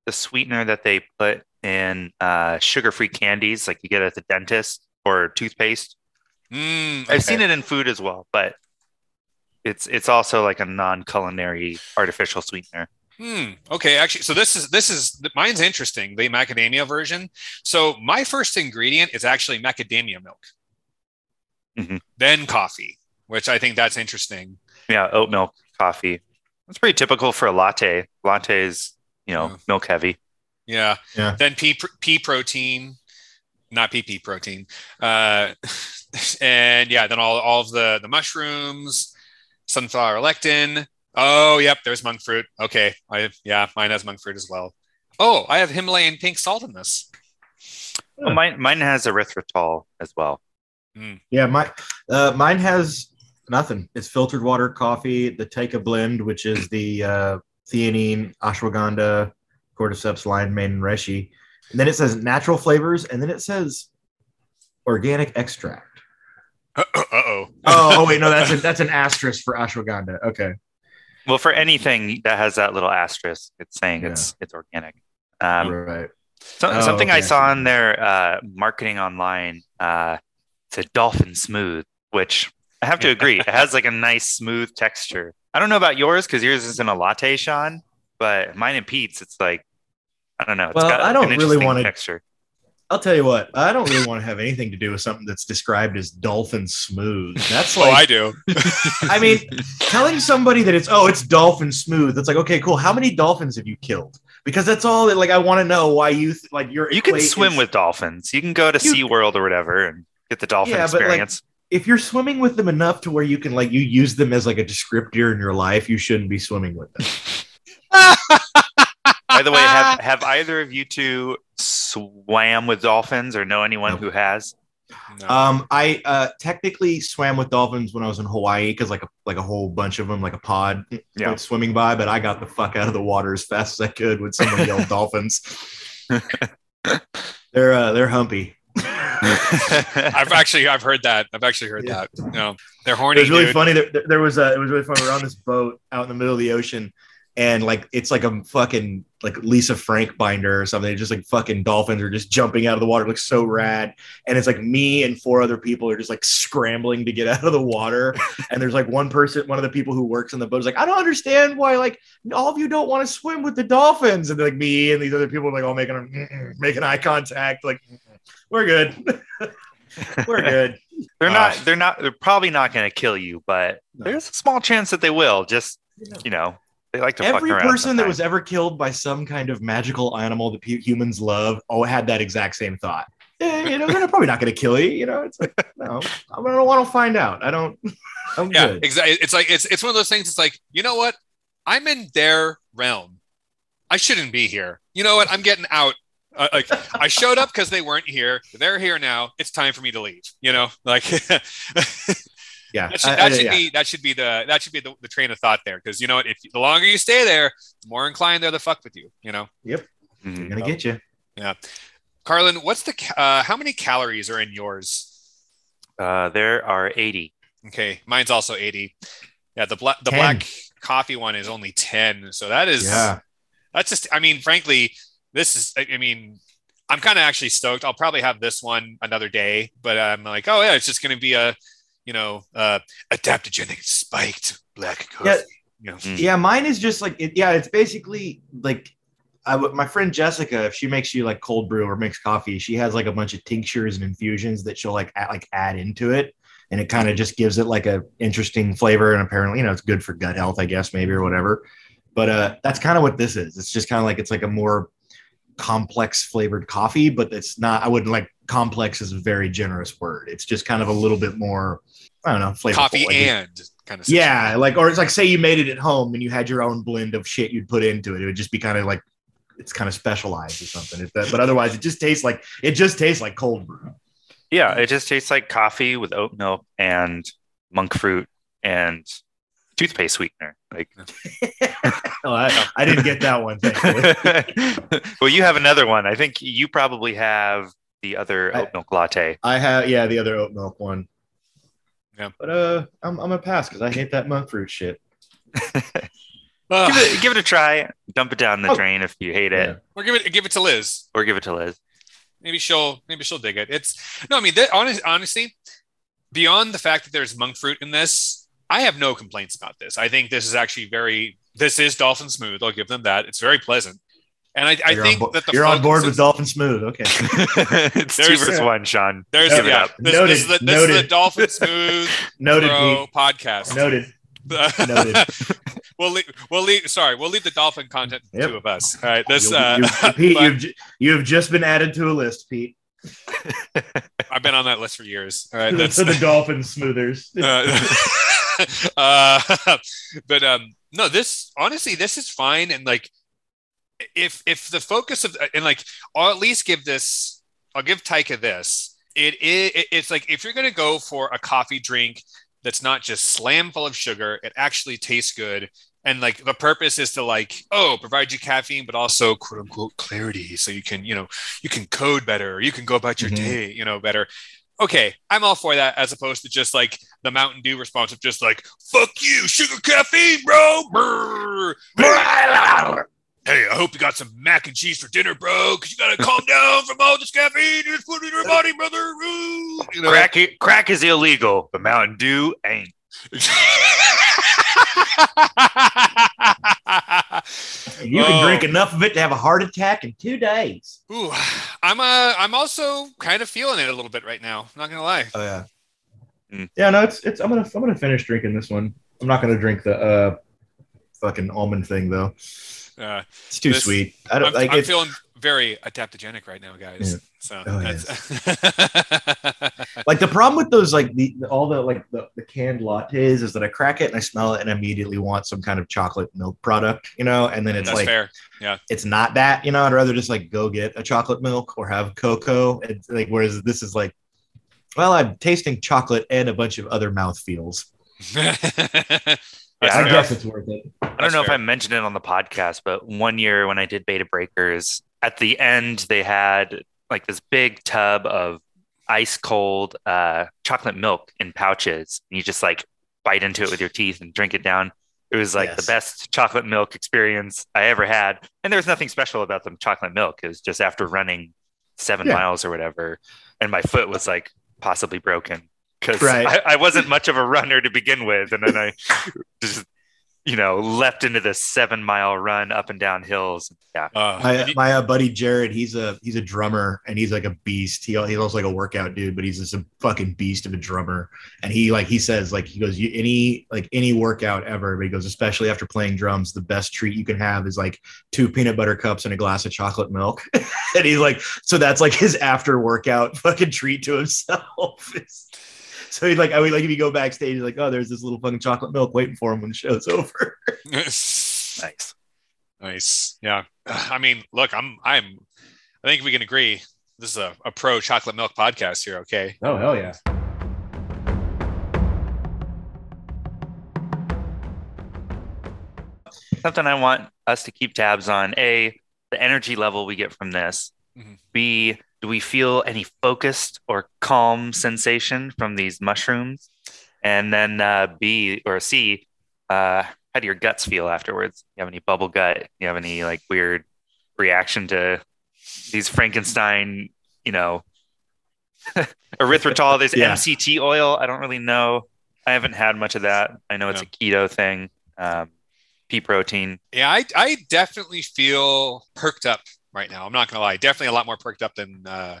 [SPEAKER 1] the sweetener that they put in uh, sugar-free candies, like you get at the dentist or toothpaste.
[SPEAKER 2] Mm,
[SPEAKER 1] I've seen it in food as well, but it's it's also like a non-culinary artificial sweetener.
[SPEAKER 2] Hmm. Okay. Actually, so this is this is mine's interesting. The macadamia version. So my first ingredient is actually macadamia milk,
[SPEAKER 1] Mhm.
[SPEAKER 2] then coffee, which I think that's interesting.
[SPEAKER 1] Yeah, oat milk coffee. That's pretty typical for a latte. Latte is, you know,
[SPEAKER 2] Yeah.
[SPEAKER 1] milk heavy.
[SPEAKER 2] Yeah.
[SPEAKER 3] Yeah.
[SPEAKER 2] Then pea pea protein, not PP protein. Uh, and yeah, then all all of the the mushrooms, sunflower lectin. Oh, yep. There's monk fruit. Okay. I yeah, mine has monk fruit as well. Oh, I have Himalayan pink salt in this.
[SPEAKER 1] Well, mine mine has erythritol as well.
[SPEAKER 3] Yeah, my uh, mine has nothing. It's filtered water coffee, the Taika blend, which is the uh, theanine, ashwagandha, cordyceps, lion mane, and reishi. And then it says natural flavors, and then it says organic extract.
[SPEAKER 2] Uh oh.
[SPEAKER 3] Oh, wait, no, that's a, that's an asterisk for ashwagandha. Okay.
[SPEAKER 1] Well, for anything that has that little asterisk, it's saying it's it's organic. Um,
[SPEAKER 3] right.
[SPEAKER 1] so-
[SPEAKER 3] Oh,
[SPEAKER 1] something I saw in their uh, marketing online uh, said dolphin smooth, which I have to agree. it has like a nice smooth texture. I don't know about yours because yours isn't a latte, Sean, but mine and Pete's, it's like I don't know. It's
[SPEAKER 3] Well,
[SPEAKER 1] got
[SPEAKER 3] I don't
[SPEAKER 1] an
[SPEAKER 3] really wanna-
[SPEAKER 1] texture.
[SPEAKER 3] I'll tell you what, I don't really want to have anything to do with something that's described as dolphin smooth. That's
[SPEAKER 2] Oh, I do.
[SPEAKER 3] I mean, telling somebody that it's oh, it's dolphin smooth. It's like okay, cool. How many dolphins have you killed? Because that's all. that, Like I want to know why you th- like you're.
[SPEAKER 1] You can swim with dolphins. You can go to
[SPEAKER 3] You-
[SPEAKER 1] SeaWorld or whatever and get the dolphin
[SPEAKER 3] Yeah, but, like,
[SPEAKER 1] experience.
[SPEAKER 3] if you're swimming with them enough to where you can like you use them as like a descriptor in your life, you shouldn't be swimming with them.
[SPEAKER 1] By the way, have have either of you two swam with dolphins or know anyone
[SPEAKER 3] Nope.
[SPEAKER 1] who has?
[SPEAKER 2] No.
[SPEAKER 3] Um, I uh, technically swam with dolphins when I was in Hawaii because like a like a whole bunch of them, like a pod,
[SPEAKER 1] Yeah.
[SPEAKER 3] went swimming by. But I got the fuck out of the water as fast as I could when someone yelled dolphins. They're uh, they're humpy.
[SPEAKER 2] I've actually I've heard that. I've actually heard
[SPEAKER 3] Yeah.
[SPEAKER 2] that. You know, they're horny.
[SPEAKER 3] It was really
[SPEAKER 2] dude.
[SPEAKER 3] funny. There, there was a, it was really fun. We're on this boat out in the middle of the ocean, and like it's like a fucking like Lisa Frank binder or something. Just like fucking dolphins are just jumping out of the water. It looks so rad. And it's like me and four other people are just like scrambling to get out of the water. and there's like one person, one of the people who works on the boat is like, I don't understand why like all of you don't want to swim with the dolphins. And like me and these other people are like all making making eye contact. Like we're good. we're good.
[SPEAKER 1] They're
[SPEAKER 2] Uh,
[SPEAKER 1] not. They're not. They're probably not going to kill you, but
[SPEAKER 3] No.
[SPEAKER 1] there's a small chance that they will. Just you know, they like to.
[SPEAKER 3] Every
[SPEAKER 1] around
[SPEAKER 3] person that was ever killed by some kind of magical animal that pu- humans love, oh, had that exact same thought. Eh, you know, they're probably not going to kill you. You know, it's like no, I don't want to find out. I don't. I'm
[SPEAKER 2] Yeah,
[SPEAKER 3] good.
[SPEAKER 2] exactly. It's like it's it's one of those things. It's like you know what? I'm in their realm. I shouldn't be here. You know what? I'm getting out. Uh, like I showed up because they weren't here. They're here now. It's time for me to leave. You know, like
[SPEAKER 3] Yeah,
[SPEAKER 2] that should, that
[SPEAKER 3] I-
[SPEAKER 2] should
[SPEAKER 3] yeah.
[SPEAKER 2] be that should be the that should be the, the train of thought there. Because you know what? If the longer you stay there, the more inclined they're to fuck with you. You know,
[SPEAKER 1] Mhm.
[SPEAKER 3] They're gonna get you.
[SPEAKER 2] Yeah, Carlin, what's the uh, how many calories are in yours?
[SPEAKER 1] Uh, there are 80.
[SPEAKER 2] Okay, mine's also eighty. Yeah, the black the
[SPEAKER 3] 10.
[SPEAKER 2] black coffee one is only ten. So that is
[SPEAKER 3] Yeah,
[SPEAKER 2] that's just i mean frankly this is i I mean i'm kind of actually stoked i'll probably have this one another day but i'm like oh yeah it's just going to be a you know uh adaptogenic spiked black coffee
[SPEAKER 3] Yeah.
[SPEAKER 2] you know
[SPEAKER 1] Mm.
[SPEAKER 3] yeah. Mine is just like it, yeah. It's basically like I w- my friend Jessica. If she makes you like cold brew or makes coffee, she has like a bunch of tinctures and infusions that she'll like add, like add into it, and it kind of just gives it like a interesting flavor. And apparently, you know, it's good for gut health, I guess maybe or whatever. But uh, that's kind of what this is. It's just kind of like it's like a more complex flavored coffee, but it's not. I wouldn't like complex is a very generous word. It's just kind of a little bit more. I don't know, flavorful.
[SPEAKER 2] Coffee
[SPEAKER 3] like,
[SPEAKER 2] and kind of.
[SPEAKER 3] yeah, like or it's like say you made it at home and you had your own blend of shit you'd put into it. It would just be kind of like it's kind of specialized or something. If that, but otherwise, it just tastes like it just tastes like cold brew.
[SPEAKER 1] Yeah, it just tastes like coffee with oat milk and monk fruit and toothpaste sweetener. Like,
[SPEAKER 3] Oh, I, I didn't get that one.
[SPEAKER 1] Well, you have another one. I think you probably have the other
[SPEAKER 3] I-
[SPEAKER 1] oat milk latte.
[SPEAKER 3] I have yeah, the other oat milk one.
[SPEAKER 2] Yeah.
[SPEAKER 3] But uh, I'm I'm a pass because I hate that monk fruit shit.
[SPEAKER 2] Ugh.
[SPEAKER 1] Give it, give it a try. Dump it down the
[SPEAKER 3] Oh.
[SPEAKER 1] drain if you hate it,
[SPEAKER 3] Yeah.
[SPEAKER 2] or give it give it to Liz.
[SPEAKER 1] or give it to Liz.
[SPEAKER 2] Maybe she'll maybe she'll dig it. It's no, I mean, that, honest, honestly, beyond the fact that there's monk fruit in this, I have no complaints about this. I think this is actually very. This is dolphin smooth. I'll give them that. It's very pleasant, and I, I think
[SPEAKER 3] bo-
[SPEAKER 2] that the
[SPEAKER 3] you're on board with Dolphin Smooth. Okay.
[SPEAKER 1] it's two
[SPEAKER 2] There's-
[SPEAKER 1] versus one, Sean.
[SPEAKER 2] There's
[SPEAKER 1] Give
[SPEAKER 2] yeah. This,
[SPEAKER 3] Noted.
[SPEAKER 2] this is the, this is the dolphin smooth
[SPEAKER 3] Noted.
[SPEAKER 2] Pro podcast.
[SPEAKER 3] Noted. Noted.
[SPEAKER 2] we'll leave. We'll leave. Sorry, we'll leave the dolphin content to
[SPEAKER 3] Yep.
[SPEAKER 2] two of us. All right. This.
[SPEAKER 3] You-
[SPEAKER 2] Uh,
[SPEAKER 3] you- Pete,
[SPEAKER 2] but
[SPEAKER 3] you've you have just been added to a list, Pete.
[SPEAKER 2] I've been on that list for years. All right.
[SPEAKER 3] to
[SPEAKER 2] That's
[SPEAKER 3] the Dolphin Smoothers.
[SPEAKER 2] uh, uh, but um no this honestly this is fine. And like if if the focus of and like i'll at least give this i'll give taika this. It is it, it's like if you're going to go for a coffee drink that's not just slam full of sugar it actually tastes good. And like the purpose is to like oh provide you caffeine but also quote unquote clarity. So you can you know you can code better or you can go about your
[SPEAKER 3] Mhm.
[SPEAKER 2] day you know better okay, I'm all for that as opposed to just like the Mountain Dew response of just like, fuck you, sugar caffeine, bro. Brr. Hey, I hope you got some mac and cheese for dinner, bro, because you got to calm down from all this caffeine you just put in your body, brother. Ooh. You know?
[SPEAKER 1] Crack, crack is illegal, but Mountain Dew ain't.
[SPEAKER 3] You can
[SPEAKER 2] Oh.
[SPEAKER 3] drink enough of it to have a heart attack in two days.
[SPEAKER 2] Ooh, I'm uh, I'm also kind of feeling it a little bit right now. I'm not gonna lie.
[SPEAKER 3] Oh yeah.
[SPEAKER 1] Mm.
[SPEAKER 3] Yeah, no, it's it's. I'm gonna I'm gonna finish drinking this one. I'm not gonna drink the uh, fucking almond thing though.
[SPEAKER 2] Uh,
[SPEAKER 3] It's too
[SPEAKER 2] This-
[SPEAKER 3] sweet. I don't
[SPEAKER 2] I'm,
[SPEAKER 3] like
[SPEAKER 2] I'm
[SPEAKER 3] it.
[SPEAKER 2] feeling very adaptogenic right now, guys.
[SPEAKER 3] Yeah.
[SPEAKER 2] So
[SPEAKER 3] Oh,
[SPEAKER 2] that's
[SPEAKER 3] like the problem with those like the all the like the, the canned lattes is that I crack it and I smell it and immediately want some kind of chocolate milk product, you know, and then it's
[SPEAKER 2] that's
[SPEAKER 3] like
[SPEAKER 2] fair.
[SPEAKER 3] Yeah, it's not that, you know. I'd rather just like go get a chocolate milk or have cocoa. It's like whereas this is like, well, I'm tasting chocolate and a bunch of other mouth feels.
[SPEAKER 2] That's
[SPEAKER 1] I
[SPEAKER 3] I guess it's worth it.
[SPEAKER 1] I don't
[SPEAKER 2] That's
[SPEAKER 1] know if. I mentioned it on the podcast, but one year when I did Bay to Breakers, at the end they had like this big tub of ice cold uh, chocolate milk in pouches. And you just like bite into it with your teeth and drink it down. It was like
[SPEAKER 3] Yes.
[SPEAKER 1] the best chocolate milk experience I ever had. And there was nothing special about the chocolate milk. It was just after running seven
[SPEAKER 3] Yeah.
[SPEAKER 1] miles or whatever. And my foot was like possibly broken because
[SPEAKER 3] Right.
[SPEAKER 1] I, I wasn't much of a runner to begin with. And then I just, you know, leapt into this seven mile run up and down hills. Yeah.
[SPEAKER 2] Uh,
[SPEAKER 3] My my uh, buddy Jared, he's a he's a drummer and he's like a beast. He he's also like a workout dude, but he's just a fucking beast of a drummer. And he like he says like he goes you, any like any workout ever, but he goes especially after playing drums, the best treat you can have is like two peanut butter cups and a glass of chocolate milk. and he's like, so that's like his after workout fucking treat to himself. so he's like, I would like if you go backstage, he's like, oh, there's this little fucking chocolate milk waiting for him when the show's over.
[SPEAKER 1] Nice.
[SPEAKER 2] nice. Yeah. I mean, look, I'm, I'm, I think we can agree. This is a, a pro chocolate milk podcast here. Okay.
[SPEAKER 3] Oh hell yeah.
[SPEAKER 1] Something I want us to keep tabs on. A, the energy level we get from this.
[SPEAKER 2] Mhm.
[SPEAKER 1] B, do we feel any focused or calm sensation from these mushrooms? And then uh, B or C, uh, how do your guts feel afterwards? You have any bubble gut? You have any like weird reaction to these Frankenstein, you know, erythritol? There's
[SPEAKER 3] Yeah.
[SPEAKER 1] MCT oil. I don't really know. I haven't had much of that. I know it's a keto thing. Um, pea protein.
[SPEAKER 2] Yeah. I, I definitely feel perked up right now. I'm not going to lie. Definitely a lot more perked up than, uh,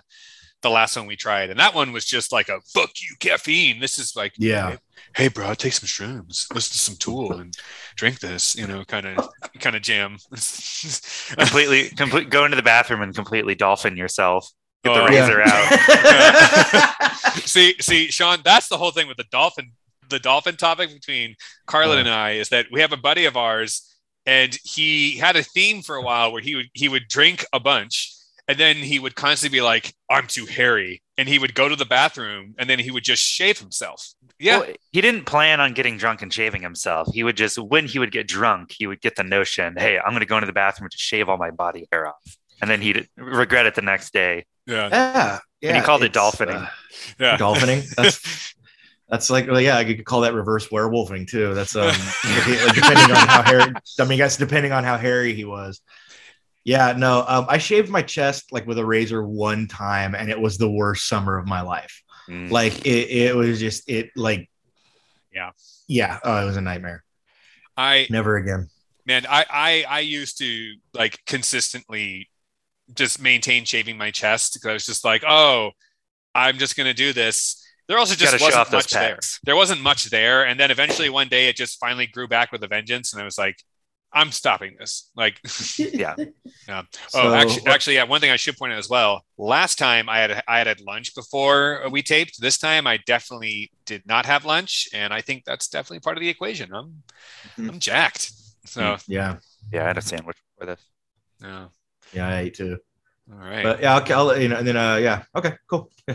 [SPEAKER 2] the last one we tried, and that one was just like a fuck you caffeine. This is like
[SPEAKER 5] Yeah.
[SPEAKER 2] hey bro, take some shrooms, listen to some Tool, and drink this. You know, kind of kind of jam.
[SPEAKER 1] completely, complete. Go into the bathroom and completely dolphin yourself. Get the
[SPEAKER 2] Oh,
[SPEAKER 1] razor out.
[SPEAKER 2] see, see, Sean, that's the whole thing with the dolphin. The dolphin topic between Carlin
[SPEAKER 5] Yeah.
[SPEAKER 2] and I is that we have a buddy of ours, and he had a theme for a while where he would he would drink a bunch, and then he would constantly be like, "I'm too hairy," and he would go to the bathroom, and then he would just shave himself. Yeah,
[SPEAKER 1] Well, he didn't plan on getting drunk and shaving himself. He would just, when he would get drunk, he would get the notion, hey, I'm going to go into the bathroom to shave all my body hair off. And then he'd regret it the next day.
[SPEAKER 2] yeah,
[SPEAKER 5] Yeah.
[SPEAKER 1] And he called it dolphining.
[SPEAKER 5] uh,
[SPEAKER 2] yeah.
[SPEAKER 5] dolphining. That's that's like well, yeah, you could call that reverse werewolfing too. That's um depending on how hairy. I mean, guess depending on how hairy he was. Yeah, no, um, I shaved my chest like with a razor one time, and it was the worst summer of my life.
[SPEAKER 1] Mm.
[SPEAKER 5] Like it, it was just it like,
[SPEAKER 2] Yeah.
[SPEAKER 5] yeah. Oh, it was a nightmare.
[SPEAKER 2] I
[SPEAKER 5] Never again.
[SPEAKER 2] man, I, I I used to like consistently just maintain shaving my chest because I was just like, oh, I'm just gonna do this. There also just wasn't
[SPEAKER 1] off those
[SPEAKER 2] much there. There wasn't much there, and then eventually one day it just finally grew back with a vengeance, and I was like, I'm stopping this. Like, Yeah.
[SPEAKER 1] yeah.
[SPEAKER 2] oh,
[SPEAKER 5] So-
[SPEAKER 2] actually, actually, yeah. One thing I should point out as well. Last time I had I had had lunch before we taped. This time I definitely did not have lunch, and I think that's definitely part of the equation. I'm
[SPEAKER 5] Mhm.
[SPEAKER 2] I'm jacked. So
[SPEAKER 5] Yeah,
[SPEAKER 1] Yeah, I had a sandwich for this.
[SPEAKER 2] yeah.
[SPEAKER 5] yeah, I ate too.
[SPEAKER 2] All right.
[SPEAKER 5] But yeah, okay, I'll let you know, and then uh, yeah, okay, cool.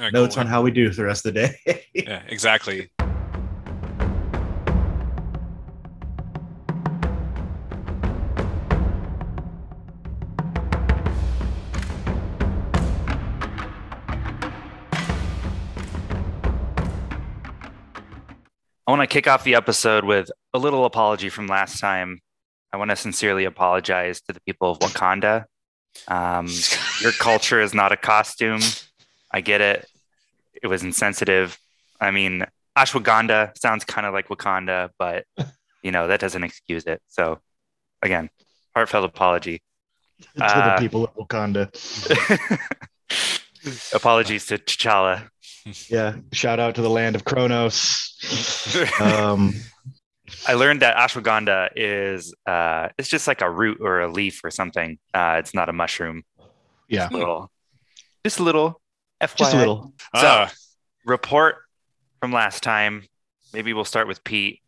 [SPEAKER 2] All right,
[SPEAKER 5] Notes
[SPEAKER 2] cool.
[SPEAKER 5] on how we do the rest of the day.
[SPEAKER 2] Yeah, exactly.
[SPEAKER 1] I want to kick off the episode with a little apology from last time. I want to sincerely apologize to the people of Wakanda. Um, your culture is not a costume. I get it. It was insensitive. I mean, ashwagandha sounds kind of like Wakanda, but you know that doesn't excuse it. So, again, heartfelt apology.
[SPEAKER 3] to
[SPEAKER 1] Uh,
[SPEAKER 3] the people of Wakanda.
[SPEAKER 1] Apologies to T'Challa.
[SPEAKER 3] Yeah. Shout out to the land of Kronos. Um,
[SPEAKER 1] I learned that ashwagandha is uh, it's just like a root or a leaf or something. Uh, it's not a mushroom.
[SPEAKER 3] yeah.
[SPEAKER 1] Little, just a little. FYI.
[SPEAKER 3] Just a little.
[SPEAKER 1] So,
[SPEAKER 2] Ah,
[SPEAKER 1] report from last time. Maybe we'll start with Pete.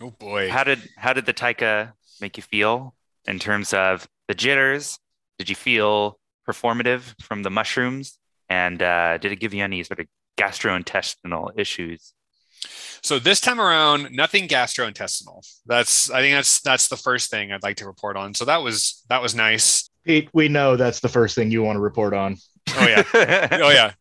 [SPEAKER 2] oh boy.
[SPEAKER 1] How did how did the Taika make you feel in terms of the jitters? Did you feel performative from the mushrooms? And uh, did it give you any sort of gastrointestinal issues?
[SPEAKER 2] So this time around, nothing gastrointestinal. That's I think that's that's the first thing I'd like to report on. So that was that was nice.
[SPEAKER 3] Pete, we know that's the first thing you want to report on.
[SPEAKER 2] Oh yeah. oh yeah.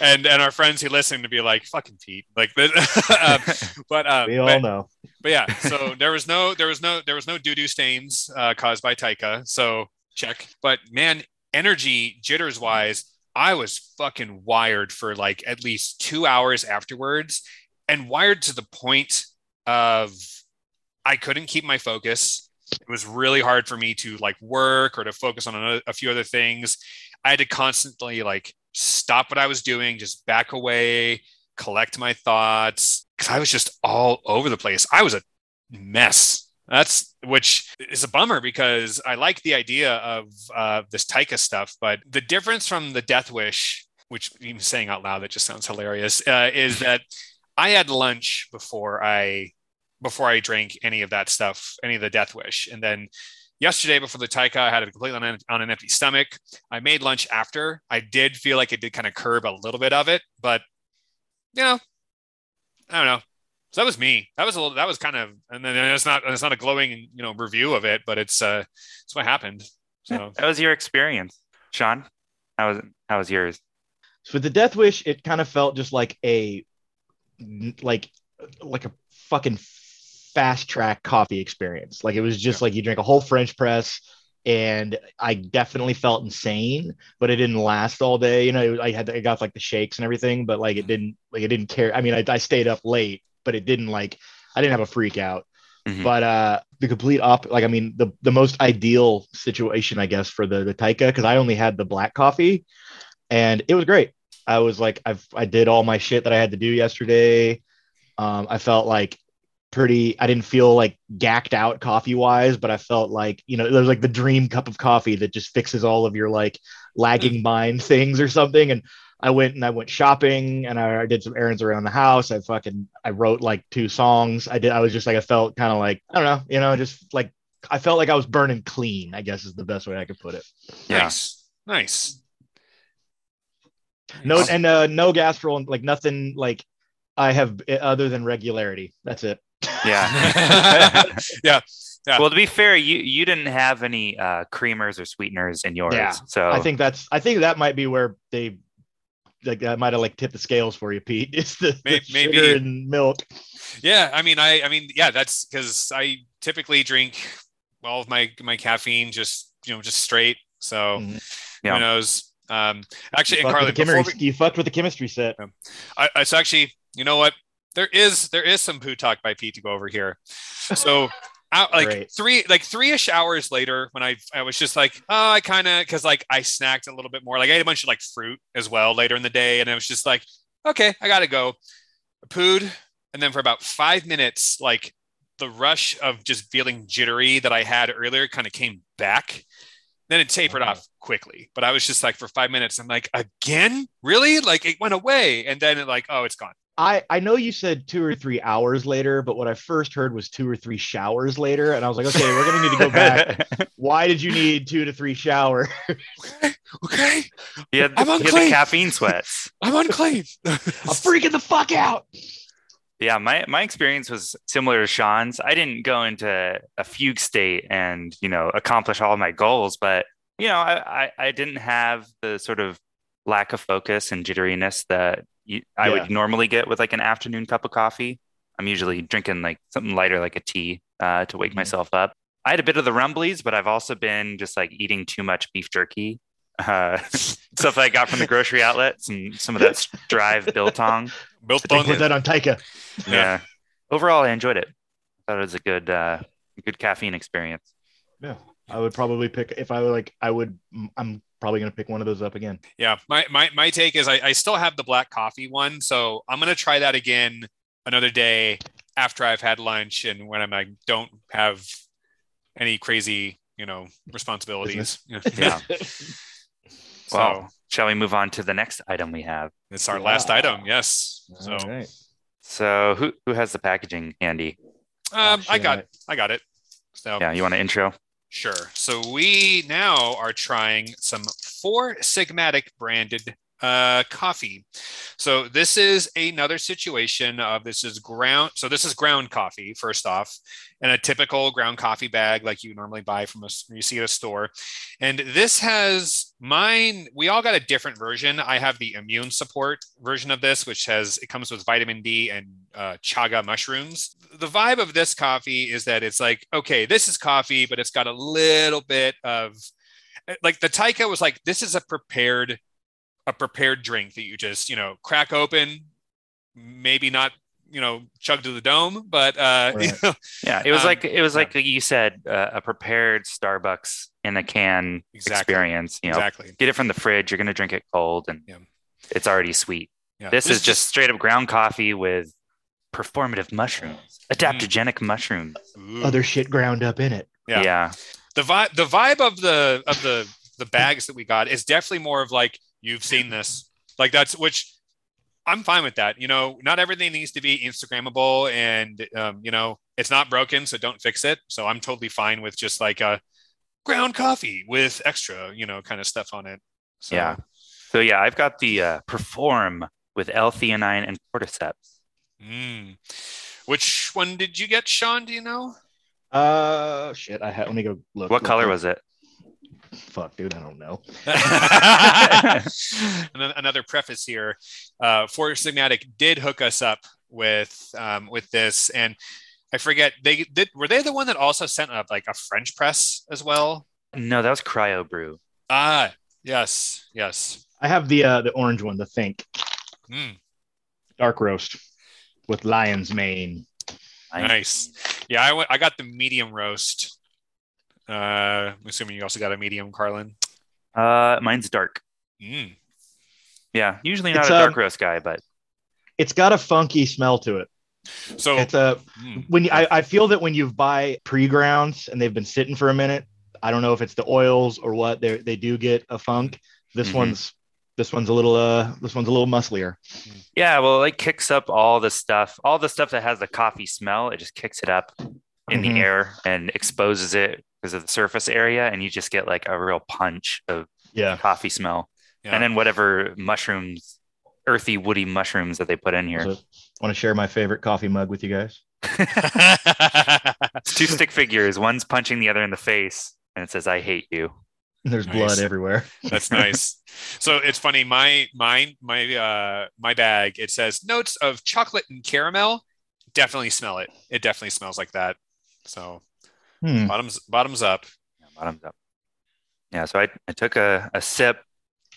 [SPEAKER 2] And and our friends who listen to be like fucking Pete, like, uh, but uh,
[SPEAKER 3] We all
[SPEAKER 2] but,
[SPEAKER 3] know.
[SPEAKER 2] but yeah. So there was no there was no there was no doo doo stains uh, caused by Taika. So check. But man, energy jitters wise, I was fucking wired for like at least two hours afterwards, and wired to the point of I couldn't keep my focus. It was really hard for me to like work or to focus on a, a few other things. I had to constantly like stop what I was doing, just back away, collect my thoughts because I was just all over the place. I was a mess. That's which is a bummer because I like the idea of uh, this Taika stuff, but the difference from the Death Wish, which even saying out loud that just sounds hilarious, uh, is that I had lunch before I before I drank any of that stuff, any of the Death Wish, and then yesterday before the Taika, I had it completely on, on an empty stomach. I made lunch after. I did feel like it did kind of curb a little bit of it, but you know, I don't know. So that was me. That was a little. That was kind of, and then it's not. It's not a glowing, you know, review of it, but it's uh, it's what happened. So
[SPEAKER 1] That was your experience, Sean. How was how was yours?
[SPEAKER 3] So with the Death Wish, it kind of felt just like a like like a fucking fast track coffee experience. Like it was just like you drink a whole French press, and I definitely felt insane, but it didn't last all day. You know, I had I got like the shakes and everything, but like it didn't like it didn't care. I mean, I, I stayed up late, but it didn't like I didn't have a freak out.
[SPEAKER 1] Mhm.
[SPEAKER 3] But uh the complete op like I mean the the most ideal situation I guess for the the Taika because I only had the black coffee and it was great. I was like, I've I did all my shit that I had to do yesterday. Um, I felt like pretty. I didn't feel like gacked out coffee wise, but I felt like you know there's like the dream cup of coffee that just fixes all of your like lagging mind things or something. And I went and I went shopping and I, I did some errands around the house. I fucking I wrote like two songs. I did. I was just like I felt kind of like I don't know, you know, just like I felt like I was burning clean. I guess is the best way I could put it.
[SPEAKER 1] Yeah.
[SPEAKER 2] Nice. Nice.
[SPEAKER 3] No, and uh, no gastro, like nothing like I have uh, other than regularity. That's it.
[SPEAKER 1] Yeah.
[SPEAKER 2] Yeah. Yeah.
[SPEAKER 1] Well, to be fair, you you didn't have any uh, creamers or sweeteners in yours,
[SPEAKER 3] Yeah.
[SPEAKER 1] so
[SPEAKER 3] I think that's I think that might be where they like that might have like tipped the scales for you, Pete. It's the,
[SPEAKER 2] May-
[SPEAKER 3] the
[SPEAKER 2] maybe.
[SPEAKER 3] sugar and milk.
[SPEAKER 2] Yeah, I mean, I, I mean, yeah, that's because I typically drink all of my my caffeine just you know just straight. So
[SPEAKER 3] Mhm.
[SPEAKER 1] Yeah.
[SPEAKER 2] who knows? Um, actually,
[SPEAKER 3] You
[SPEAKER 2] and Carly,
[SPEAKER 3] with the
[SPEAKER 2] before
[SPEAKER 3] chemistry,
[SPEAKER 2] we,
[SPEAKER 3] you fucked with the chemistry set.
[SPEAKER 2] I, it's actually, you know what? There is there is some poo talk by Pete to go over here. So. Out, like
[SPEAKER 3] Great.
[SPEAKER 2] three like three-ish hours later when i i was just like oh i kind of because like i snacked a little bit more like i ate a bunch of like fruit as well later in the day and i was just like okay i gotta go I pooed and then for about five minutes like the rush of just feeling jittery that i had earlier kind of came back then it tapered
[SPEAKER 3] Wow.
[SPEAKER 2] off quickly but i was just like for five minutes i'm like again really like it went away and then it like oh it's gone
[SPEAKER 3] I I know you said two or three hours later, but what I first heard was two or three showers later, and I was like, okay, we're gonna need to go back. Why did you need two to three showers?
[SPEAKER 2] okay
[SPEAKER 1] he had,
[SPEAKER 2] I'm
[SPEAKER 1] he had the caffeine sweats.
[SPEAKER 2] i'm unclean
[SPEAKER 3] I'm freaking the fuck out.
[SPEAKER 1] Yeah, my my experience was similar to Sean's. I didn't go into a fugue state and you know accomplish all my goals, but you know I I, I didn't have the sort of lack of focus and jitteriness that you, I
[SPEAKER 3] Yeah.
[SPEAKER 1] would normally get with like an afternoon cup of coffee. I'm usually drinking like something lighter, like a tea, uh, to wake
[SPEAKER 3] Mhm.
[SPEAKER 1] myself up. I had a bit of the rumblies, but I've also been just like eating too much beef jerky. Uh, stuff I got from the grocery outlets and some of that Stryve biltong.
[SPEAKER 2] built
[SPEAKER 1] They
[SPEAKER 2] on
[SPEAKER 3] Put that on Taika.
[SPEAKER 1] Yeah. Overall, I enjoyed it. Thought it was a good, uh, good caffeine experience.
[SPEAKER 3] Yeah, I would probably pick if I were like I would. I'm probably gonna pick one of those up again.
[SPEAKER 2] Yeah, my my my take is I, I still have the black coffee one, so I'm gonna try that again another day after I've had lunch and when I'm like don't have any crazy you know responsibilities.
[SPEAKER 1] Yeah.
[SPEAKER 2] so
[SPEAKER 1] Well, shall we move on to the next item we have?
[SPEAKER 2] it's our last item. Yes. So
[SPEAKER 3] All right.
[SPEAKER 1] So, who who has the packaging handy?
[SPEAKER 2] um, I got
[SPEAKER 3] I-
[SPEAKER 2] I got it. So
[SPEAKER 1] Yeah, you want to intro?
[SPEAKER 2] Sure. So we now are trying some Four Sigmatic branded uh, coffee. So this is another situation of this is ground. So this is ground coffee first off, in a typical ground coffee bag like you normally buy from a you see at a store. And this has mine. We all got a different version. I have the immune support version of this, which has it comes with vitamin D and uh, chaga mushrooms. The vibe of this coffee is that it's like okay, this is coffee, but it's got a little bit of like the Taika was like this is a prepared a prepared drink that you just you know crack open, maybe not you know chug to the dome, but uh, you know,
[SPEAKER 1] Yeah, it was
[SPEAKER 2] Um,
[SPEAKER 1] like it was
[SPEAKER 2] yeah.
[SPEAKER 1] like you said, uh, a prepared Starbucks in a can
[SPEAKER 2] Exactly.
[SPEAKER 1] experience. You know,
[SPEAKER 2] exactly.
[SPEAKER 1] get it from the fridge. You're gonna drink it cold, and
[SPEAKER 2] Yeah.
[SPEAKER 1] it's already sweet.
[SPEAKER 2] Yeah.
[SPEAKER 1] This is just straight up ground coffee with performative mushrooms, adaptogenic mushrooms.
[SPEAKER 2] Ooh.
[SPEAKER 3] Other shit ground up in it.
[SPEAKER 2] Yeah.
[SPEAKER 1] yeah.
[SPEAKER 2] the vibe the vibe of the of the the bags that we got is definitely more of like you've seen this like that's which i'm fine with that you know not everything needs to be instagrammable and um, you know it's not broken so don't fix it so i'm totally fine with just like a ground coffee with extra you know kind of stuff on it so,
[SPEAKER 1] Yeah. So yeah, I've got the uh, perform with L-theanine and cordyceps.
[SPEAKER 2] mm. which one did you get sean do you know
[SPEAKER 3] Uh, shit. I had. Let me go look.
[SPEAKER 1] What
[SPEAKER 3] look,
[SPEAKER 1] color
[SPEAKER 3] look.
[SPEAKER 1] was it?
[SPEAKER 3] Fuck, dude. I don't know.
[SPEAKER 2] And another preface here uh Four Sigmatic did hook us up with um with this and i forget they did were they the one that also sent up like a french press as well
[SPEAKER 1] No, that was Cryo Brew.
[SPEAKER 2] ah yes yes
[SPEAKER 3] I have the uh the orange one, the Think
[SPEAKER 2] Mm,
[SPEAKER 3] dark roast with lion's mane.
[SPEAKER 2] nice yeah I I got the medium roast uh i'm assuming you also got a medium carlin
[SPEAKER 1] Uh, mine's dark.
[SPEAKER 2] Mm,
[SPEAKER 1] Yeah, usually not
[SPEAKER 3] It's,
[SPEAKER 1] a dark
[SPEAKER 3] um,
[SPEAKER 1] roast guy, but
[SPEAKER 3] It's got a funky smell to it.
[SPEAKER 2] So
[SPEAKER 3] It's a
[SPEAKER 2] hmm,
[SPEAKER 3] when you, I, I feel that when you buy pre-grounds and they've been sitting for a minute, I don't know if it's the oils or what, they they do get a funk. This
[SPEAKER 1] Mhm.
[SPEAKER 3] one's this one's a little uh this one's a little musclier.
[SPEAKER 1] yeah, well, it kicks up all the stuff, all the stuff that has the coffee smell. It just kicks it up in
[SPEAKER 3] Mhm.
[SPEAKER 1] the air and exposes it because of the surface area, and you just get like a real punch of
[SPEAKER 3] Yeah.
[SPEAKER 1] coffee smell.
[SPEAKER 2] Yeah.
[SPEAKER 1] And then whatever mushrooms, earthy, woody mushrooms that they put in here.
[SPEAKER 3] Want to share my favorite coffee mug with you guys?
[SPEAKER 1] It's two stick figures. One's punching the other in the face, and it says, "I hate you."
[SPEAKER 3] There's
[SPEAKER 2] Nice.
[SPEAKER 3] blood everywhere.
[SPEAKER 2] That's nice. So it's funny. My mine my uh my bag. It says notes of chocolate and caramel. Definitely smell it. It definitely smells like that. So
[SPEAKER 3] Hmm.
[SPEAKER 2] bottoms bottoms up.
[SPEAKER 1] Yeah, bottoms up. Yeah, so I, I took a, a sip.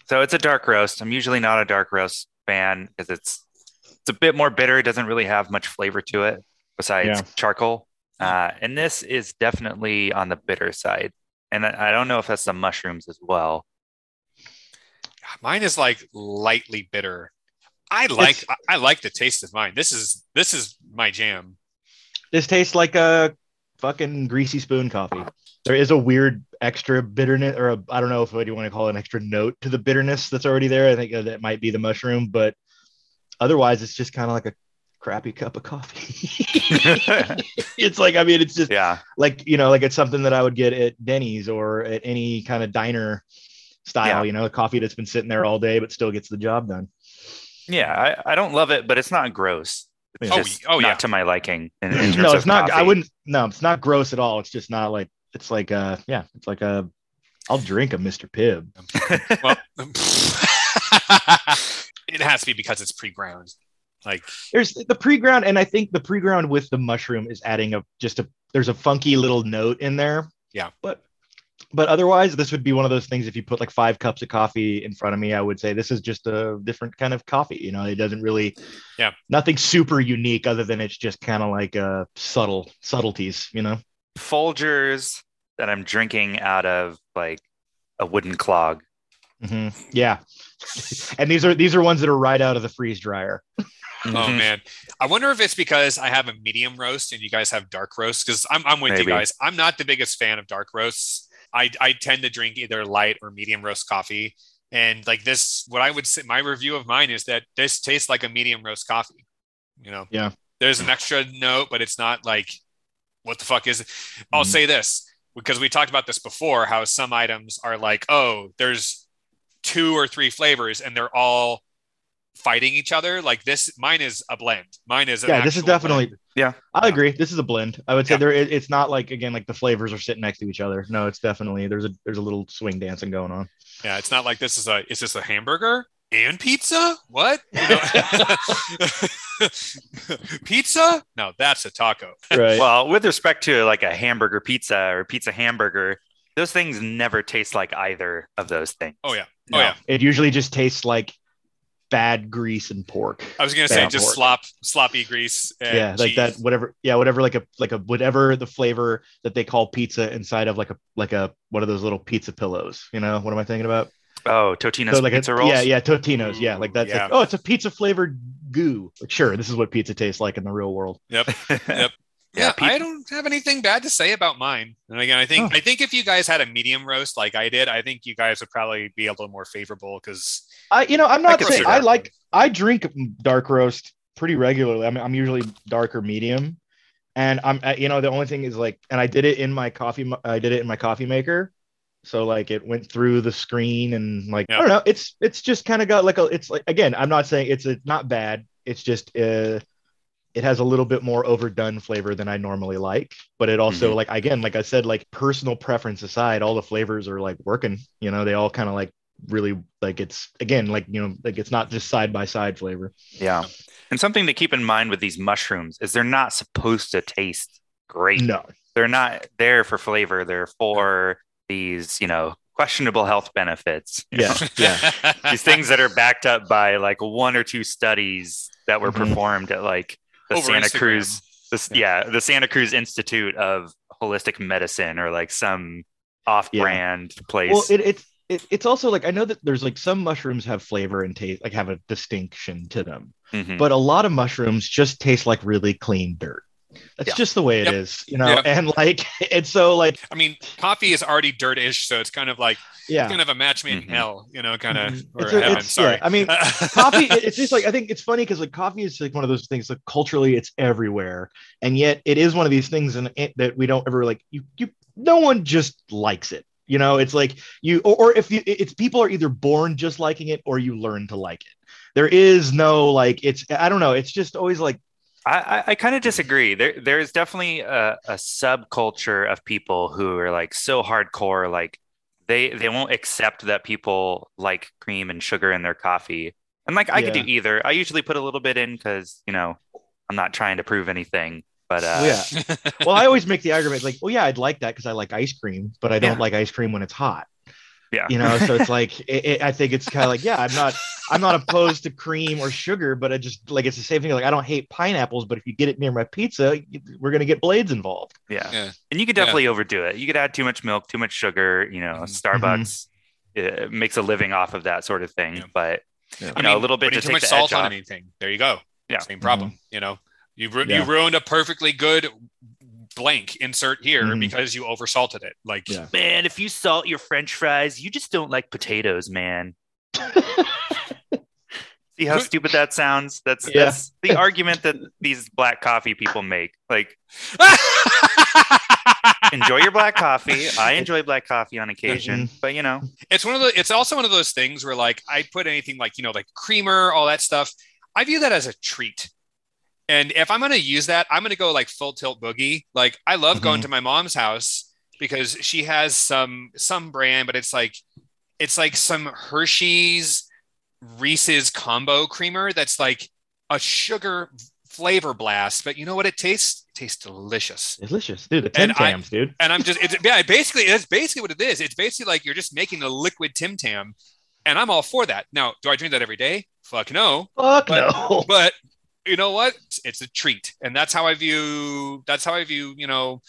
[SPEAKER 1] So it's a dark roast. I'm usually not a dark roast fan because it's it's a bit more bitter. It doesn't really have much flavor to it besides
[SPEAKER 3] Yeah.
[SPEAKER 1] charcoal. Uh, and this is definitely on the bitter side. And I, I don't know if that's the mushrooms as well.
[SPEAKER 2] Mine is like lightly bitter. I like I, I like the taste of mine. This is this is my jam.
[SPEAKER 3] This tastes like a fucking greasy spoon coffee. There is a weird extra bitterness, or I I don't know if what you want to call it, an extra note to the bitterness that's already there. I think uh, that might be the mushroom, but otherwise, it's just kind of like a crappy cup of coffee. it's like, I mean, it's just
[SPEAKER 1] yeah.
[SPEAKER 3] like you know, like it's something that I would get at Denny's or at any kind of diner style.
[SPEAKER 1] Yeah.
[SPEAKER 3] You know, a coffee that's been sitting there all day but still gets the job done.
[SPEAKER 1] Yeah. I, I don't love it, but it's not gross. It's
[SPEAKER 2] Oh,
[SPEAKER 1] just
[SPEAKER 2] oh,
[SPEAKER 1] not
[SPEAKER 2] yeah.
[SPEAKER 1] to my liking. In, in terms
[SPEAKER 3] no,
[SPEAKER 1] of
[SPEAKER 3] it's not. I wouldn't. No, it's not gross at all. It's just not like. It's like uh yeah. It's like a. I'll drink a Mr. Pibb.
[SPEAKER 2] Well, it has to be because it's pre-ground. Like
[SPEAKER 3] There's the pre-ground, and I think the pre-ground with the mushroom is adding a just a. There's a funky little note in there.
[SPEAKER 2] Yeah.
[SPEAKER 3] But. But otherwise, this would be one of those things. If you put like five cups of coffee in front of me, I would say this is just a different kind of coffee. You know, it doesn't really,
[SPEAKER 2] Yeah.
[SPEAKER 3] nothing super unique other than it's just kind of like uh, subtle subtleties. You know,
[SPEAKER 1] Folgers that I'm drinking out of like a wooden clog.
[SPEAKER 3] mm-hmm. yeah. and these are these are ones that are right out of the freeze dryer.
[SPEAKER 2] Oh man, I wonder if it's because I have a medium roast and you guys have dark roast. Because I'm, I'm with
[SPEAKER 1] Maybe.
[SPEAKER 2] you guys. I'm not the biggest fan of dark roasts. I, I tend to drink either light or medium roast coffee. And like this, what I would say, my review of mine is that this tastes like a medium roast coffee. You know,
[SPEAKER 3] Yeah.
[SPEAKER 2] There's an extra note, but it's not like, what the fuck is it? I'll
[SPEAKER 3] Mhm.
[SPEAKER 2] say this because we talked about this before. How some items are like, oh, there's two or three flavors, and they're all fighting each other. Like this, mine is a blend. Mine is
[SPEAKER 3] yeah, this is definitely.
[SPEAKER 2] blend.
[SPEAKER 1] Yeah.
[SPEAKER 3] I agree. This is a blend. I would say
[SPEAKER 2] Yeah.
[SPEAKER 3] there. It, it's not like again like the flavors are sitting next to each other. No, it's definitely there's a there's a little swing dancing going on.
[SPEAKER 2] Yeah, it's not like this is a is this a hamburger and pizza? What? You know? pizza? No, that's a taco.
[SPEAKER 3] Right.
[SPEAKER 1] Well, with respect to like a hamburger pizza or pizza hamburger, those things never taste like either of those things.
[SPEAKER 2] Oh yeah.
[SPEAKER 3] Oh, no,
[SPEAKER 2] Oh yeah.
[SPEAKER 3] It usually just tastes like bad grease and pork.
[SPEAKER 2] I was gonna say just
[SPEAKER 3] pork.
[SPEAKER 2] slop sloppy grease. And
[SPEAKER 3] yeah, like that. Whatever. Yeah, whatever. Like a like a whatever the flavor that they call pizza inside of like a like a one of those little pizza pillows. You know what am I thinking about?
[SPEAKER 1] Oh, Totino's
[SPEAKER 3] So like
[SPEAKER 1] pizza
[SPEAKER 3] a,
[SPEAKER 1] rolls.
[SPEAKER 3] Yeah, yeah, Totino's. Yeah, like that's
[SPEAKER 2] Yeah.
[SPEAKER 3] like oh, it's a pizza flavored goo. Like, sure, this is what pizza tastes like in the real world.
[SPEAKER 2] Yep.
[SPEAKER 1] yeah.
[SPEAKER 2] Yeah,
[SPEAKER 1] Yeah, pe-
[SPEAKER 2] I don't have anything bad to say about mine. And again, I think
[SPEAKER 3] Oh.
[SPEAKER 2] I think if you guys had a medium roast like I did, I think you guys would probably be a little more favorable because
[SPEAKER 3] I, you know, I'm not
[SPEAKER 1] could
[SPEAKER 3] saying I
[SPEAKER 1] that.
[SPEAKER 3] like. I drink dark roast pretty regularly. I'm, I'm usually dark or medium, and I'm, uh, you know, the only thing is like, and I did it in my coffee. I did it in my coffee maker, so like it went through the screen and like I don't know. It's it's just kind of got like a. It's like again, I'm not saying it's it's not bad. It's just uh, it has a little bit more overdone flavor than I normally like, but it also
[SPEAKER 1] Mhm.
[SPEAKER 3] like again, like I said, like personal preference aside, all the flavors are like working. You know, they all kind of like really like it's again like you know like it's not just side by side flavor.
[SPEAKER 1] Yeah. And something to keep in mind with these mushrooms is they're not supposed to taste great.
[SPEAKER 3] No,
[SPEAKER 1] They're not there for flavor. They're for these, you know, questionable health benefits.
[SPEAKER 3] yeah, yeah,
[SPEAKER 1] these things that are backed up by like one or two studies that were
[SPEAKER 3] Mhm.
[SPEAKER 1] performed at like the
[SPEAKER 2] Over
[SPEAKER 1] Santa
[SPEAKER 2] Instagram.
[SPEAKER 1] Cruz, the, yeah. the Santa Cruz Institute of Holistic Medicine or like some off-brand place.
[SPEAKER 3] Well, it, it's it, it's also like I know that there's like some mushrooms have flavor and taste, like have a distinction to them,
[SPEAKER 1] Mhm.
[SPEAKER 3] but a lot of mushrooms just taste like really clean dirt. That's
[SPEAKER 1] Yeah.
[SPEAKER 3] just the way it
[SPEAKER 2] Yep.
[SPEAKER 3] is, you know.
[SPEAKER 2] Yep.
[SPEAKER 3] And like, and so like,
[SPEAKER 2] I mean, coffee is already dirt-ish, so it's kind of like
[SPEAKER 3] yeah,
[SPEAKER 2] kind of a match made in
[SPEAKER 1] Mhm.
[SPEAKER 2] hell, you know, kind of
[SPEAKER 3] Mhm.
[SPEAKER 2] or
[SPEAKER 3] It's a-
[SPEAKER 2] heaven.
[SPEAKER 3] it's-
[SPEAKER 2] sorry,
[SPEAKER 3] yeah, I mean, coffee it's just like i think it's funny because like coffee is like one of those things like culturally it's everywhere and yet it is one of these things and that we don't ever like you you no one just likes it you know it's like you or, or if you it's people are either born just liking it or you learn to like it there is no like it's i don't know it's just always like
[SPEAKER 1] I, I, kind of disagree. There, there's definitely a, a subculture of people who are like so hardcore, like they they won't accept that people like cream and sugar in their coffee. And like I could do either. I usually put a little bit in because you know I'm not trying to prove anything. But uh,
[SPEAKER 3] yeah well i always make the argument like well yeah i'd like that because i like ice cream but i don't
[SPEAKER 1] Yeah.
[SPEAKER 3] like ice cream when it's hot
[SPEAKER 1] yeah,
[SPEAKER 3] you know so it's like it, it, i think it's kind of like yeah i'm not i'm not opposed to cream or sugar but i just like it's the same thing like i don't hate pineapples but if you get it near my pizza we're going to get blades involved
[SPEAKER 1] yeah,
[SPEAKER 2] Yeah.
[SPEAKER 1] And you could definitely overdo it. You could add too much milk, too much sugar. You know,
[SPEAKER 2] Mhm.
[SPEAKER 1] Starbucks uh, makes a living off of that sort of thing.
[SPEAKER 2] Yeah.
[SPEAKER 1] But
[SPEAKER 3] Yeah.
[SPEAKER 1] you
[SPEAKER 2] I
[SPEAKER 1] know,
[SPEAKER 2] mean,
[SPEAKER 1] a little bit to
[SPEAKER 2] too
[SPEAKER 1] take
[SPEAKER 2] much
[SPEAKER 1] the edge
[SPEAKER 2] salt on
[SPEAKER 1] off.
[SPEAKER 2] anything. There you go.
[SPEAKER 1] Yeah.
[SPEAKER 2] Same problem. You know, you ru-
[SPEAKER 3] Yeah.
[SPEAKER 2] you ruined a perfectly good blank insert here
[SPEAKER 3] Mhm.
[SPEAKER 2] because you oversalted it. Like,
[SPEAKER 3] Yeah.
[SPEAKER 1] Man, if you salt your French fries, you just don't like potatoes, man. See how stupid that sounds? That's
[SPEAKER 3] Yeah.
[SPEAKER 1] that's the argument that these black coffee people make. Like, enjoy your black coffee. I enjoy black coffee on occasion, but you know,
[SPEAKER 2] it's one of the. It's also one of those things where like I put anything like you know like creamer, all that stuff. I view that as a treat. And if I'm going to use that, I'm going to go like full tilt boogie. Like I love going
[SPEAKER 3] Mhm.
[SPEAKER 2] to my mom's house because she has some some brand, but it's like it's like some Hershey's Reese's combo creamer that's like a sugar flavor blast. But you know what it tastes? It tastes delicious.
[SPEAKER 3] delicious dude the tim
[SPEAKER 2] And I-
[SPEAKER 3] tams dude
[SPEAKER 2] And I'm just it's yeah, basically it's basically what it is. It's basically like you're just making a liquid Tim Tam. And I'm all for that. Now, do I drink that every day? Fuck no.
[SPEAKER 3] fuck
[SPEAKER 2] But-
[SPEAKER 3] no
[SPEAKER 2] But you know what? It's a treat. And that's how I view that's how I view, you know,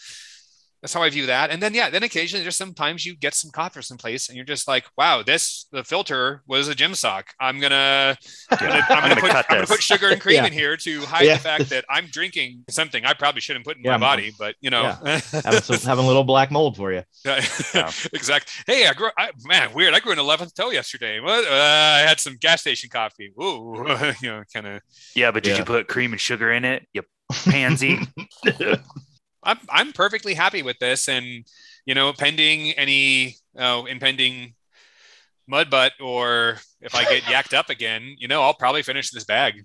[SPEAKER 2] that's how I view that. And then yeah, then occasionally just sometimes you get some coffee from someplace and you're just like, wow, this the filter was a gym sock. I'm gonna I'm gonna, I'm
[SPEAKER 1] I'm
[SPEAKER 2] gonna,
[SPEAKER 1] gonna
[SPEAKER 2] put,
[SPEAKER 1] cut
[SPEAKER 2] I'm gonna put sugar and cream
[SPEAKER 3] Yeah.
[SPEAKER 2] in here to hide
[SPEAKER 3] Yeah.
[SPEAKER 2] the fact that I'm drinking something I probably shouldn't put in
[SPEAKER 3] Yeah,
[SPEAKER 2] my body, but you know.
[SPEAKER 3] having, some, having a little black mold for you
[SPEAKER 2] Yeah,
[SPEAKER 1] Yeah.
[SPEAKER 2] exactly. Hey, I grew. I, man, weird. I grew an eleventh toe yesterday. What? Uh, I had some gas station coffee. Ooh, you know, kind of.
[SPEAKER 1] yeah. But did
[SPEAKER 3] Yeah.
[SPEAKER 1] you put cream and sugar in it? You pansy.
[SPEAKER 2] I'm I'm perfectly happy with this, and you know, pending any uh, impending mud butt, or if I get yacked up again, you know, I'll probably finish this bag.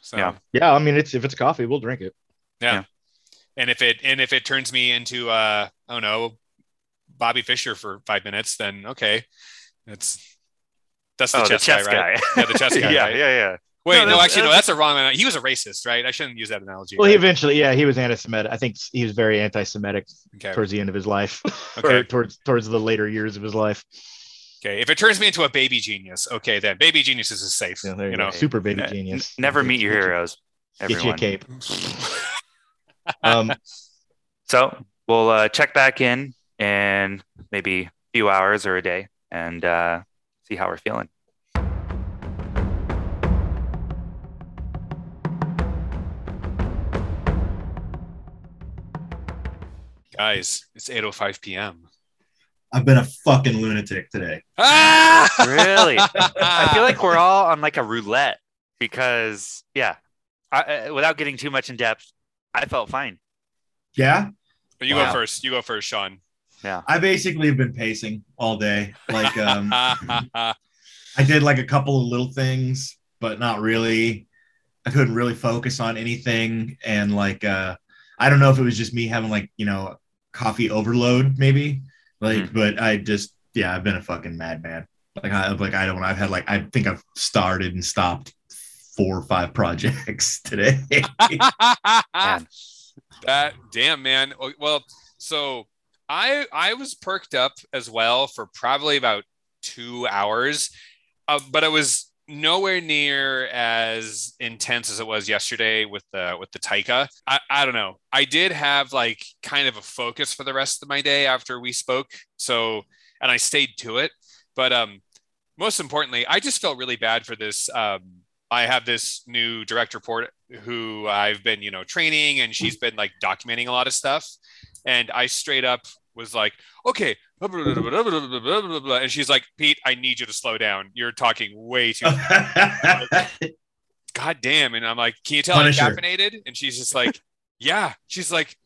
[SPEAKER 2] So,
[SPEAKER 1] Yeah.
[SPEAKER 3] yeah i mean it's if it's coffee we'll drink it Yeah.
[SPEAKER 2] and if it and if it turns me into uh, I don't know, Bobby Fischer for five minutes, then okay, that's that's the
[SPEAKER 1] oh,
[SPEAKER 2] chess,
[SPEAKER 1] the chess
[SPEAKER 2] guy, right?
[SPEAKER 1] guy.
[SPEAKER 2] Yeah, the chess guy,
[SPEAKER 1] yeah,
[SPEAKER 2] right?
[SPEAKER 1] yeah, yeah.
[SPEAKER 2] Wait,
[SPEAKER 1] No,
[SPEAKER 2] no,
[SPEAKER 1] that's-
[SPEAKER 2] actually, no,
[SPEAKER 1] that's-
[SPEAKER 2] that's a wrong. analogy. He was a racist, right? I shouldn't use that analogy.
[SPEAKER 3] well he eventually yeah he was anti-semitic i think he was very anti-semitic
[SPEAKER 2] okay.
[SPEAKER 3] towards the end of his life
[SPEAKER 2] Okay.
[SPEAKER 3] or towards towards the later years of his life
[SPEAKER 2] okay. If it turns me into a baby genius, okay, then baby geniuses is safe.
[SPEAKER 3] yeah,
[SPEAKER 2] you
[SPEAKER 3] you
[SPEAKER 2] know.
[SPEAKER 3] go. super baby
[SPEAKER 1] N-
[SPEAKER 3] genius
[SPEAKER 1] Never meet your
[SPEAKER 3] Get you-
[SPEAKER 1] heroes.
[SPEAKER 3] get you a cape um
[SPEAKER 1] So we'll uh, check back in in maybe a few hours or a day and uh, see how we're feeling.
[SPEAKER 2] Guys, it's 8:05 p.m.
[SPEAKER 5] I've been a fucking lunatic today.
[SPEAKER 2] Ah!
[SPEAKER 1] Really? I feel like we're all on like a roulette because, yeah, I, uh, without getting too much in depth, I felt fine.
[SPEAKER 5] Yeah,
[SPEAKER 2] you
[SPEAKER 5] Wow.
[SPEAKER 2] go first. You go first, Sean. Yeah.
[SPEAKER 5] I basically have been pacing all day. Like um, I did like a couple of little things, but not really. I couldn't really focus on anything, and like uh, I don't know if it was just me having like you know coffee overload, maybe. Like, but I just yeah, I've been a fucking madman. Like I like I don't. I've had like I think I've started and stopped four or five projects today.
[SPEAKER 2] That damn man. Oh, Well, so I I was perked up as well for probably about two hours, uh, but I was nowhere near as intense as it was yesterday with the with the Taika. I, I don't know. I did have like kind of a focus for the rest of my day after we spoke. So and I stayed to it. But um, most importantly, I just felt really bad for this. Um, I have this new direct report who I've been, you know, training, and she's been like documenting a lot of stuff. And I straight up was like, okay, and she's like, Pete, I need you to slow down. You're talking way too. God damn! And I'm like, can you tell
[SPEAKER 3] Punisher.
[SPEAKER 2] I'm caffeinated? And she's just like, yeah. She's like,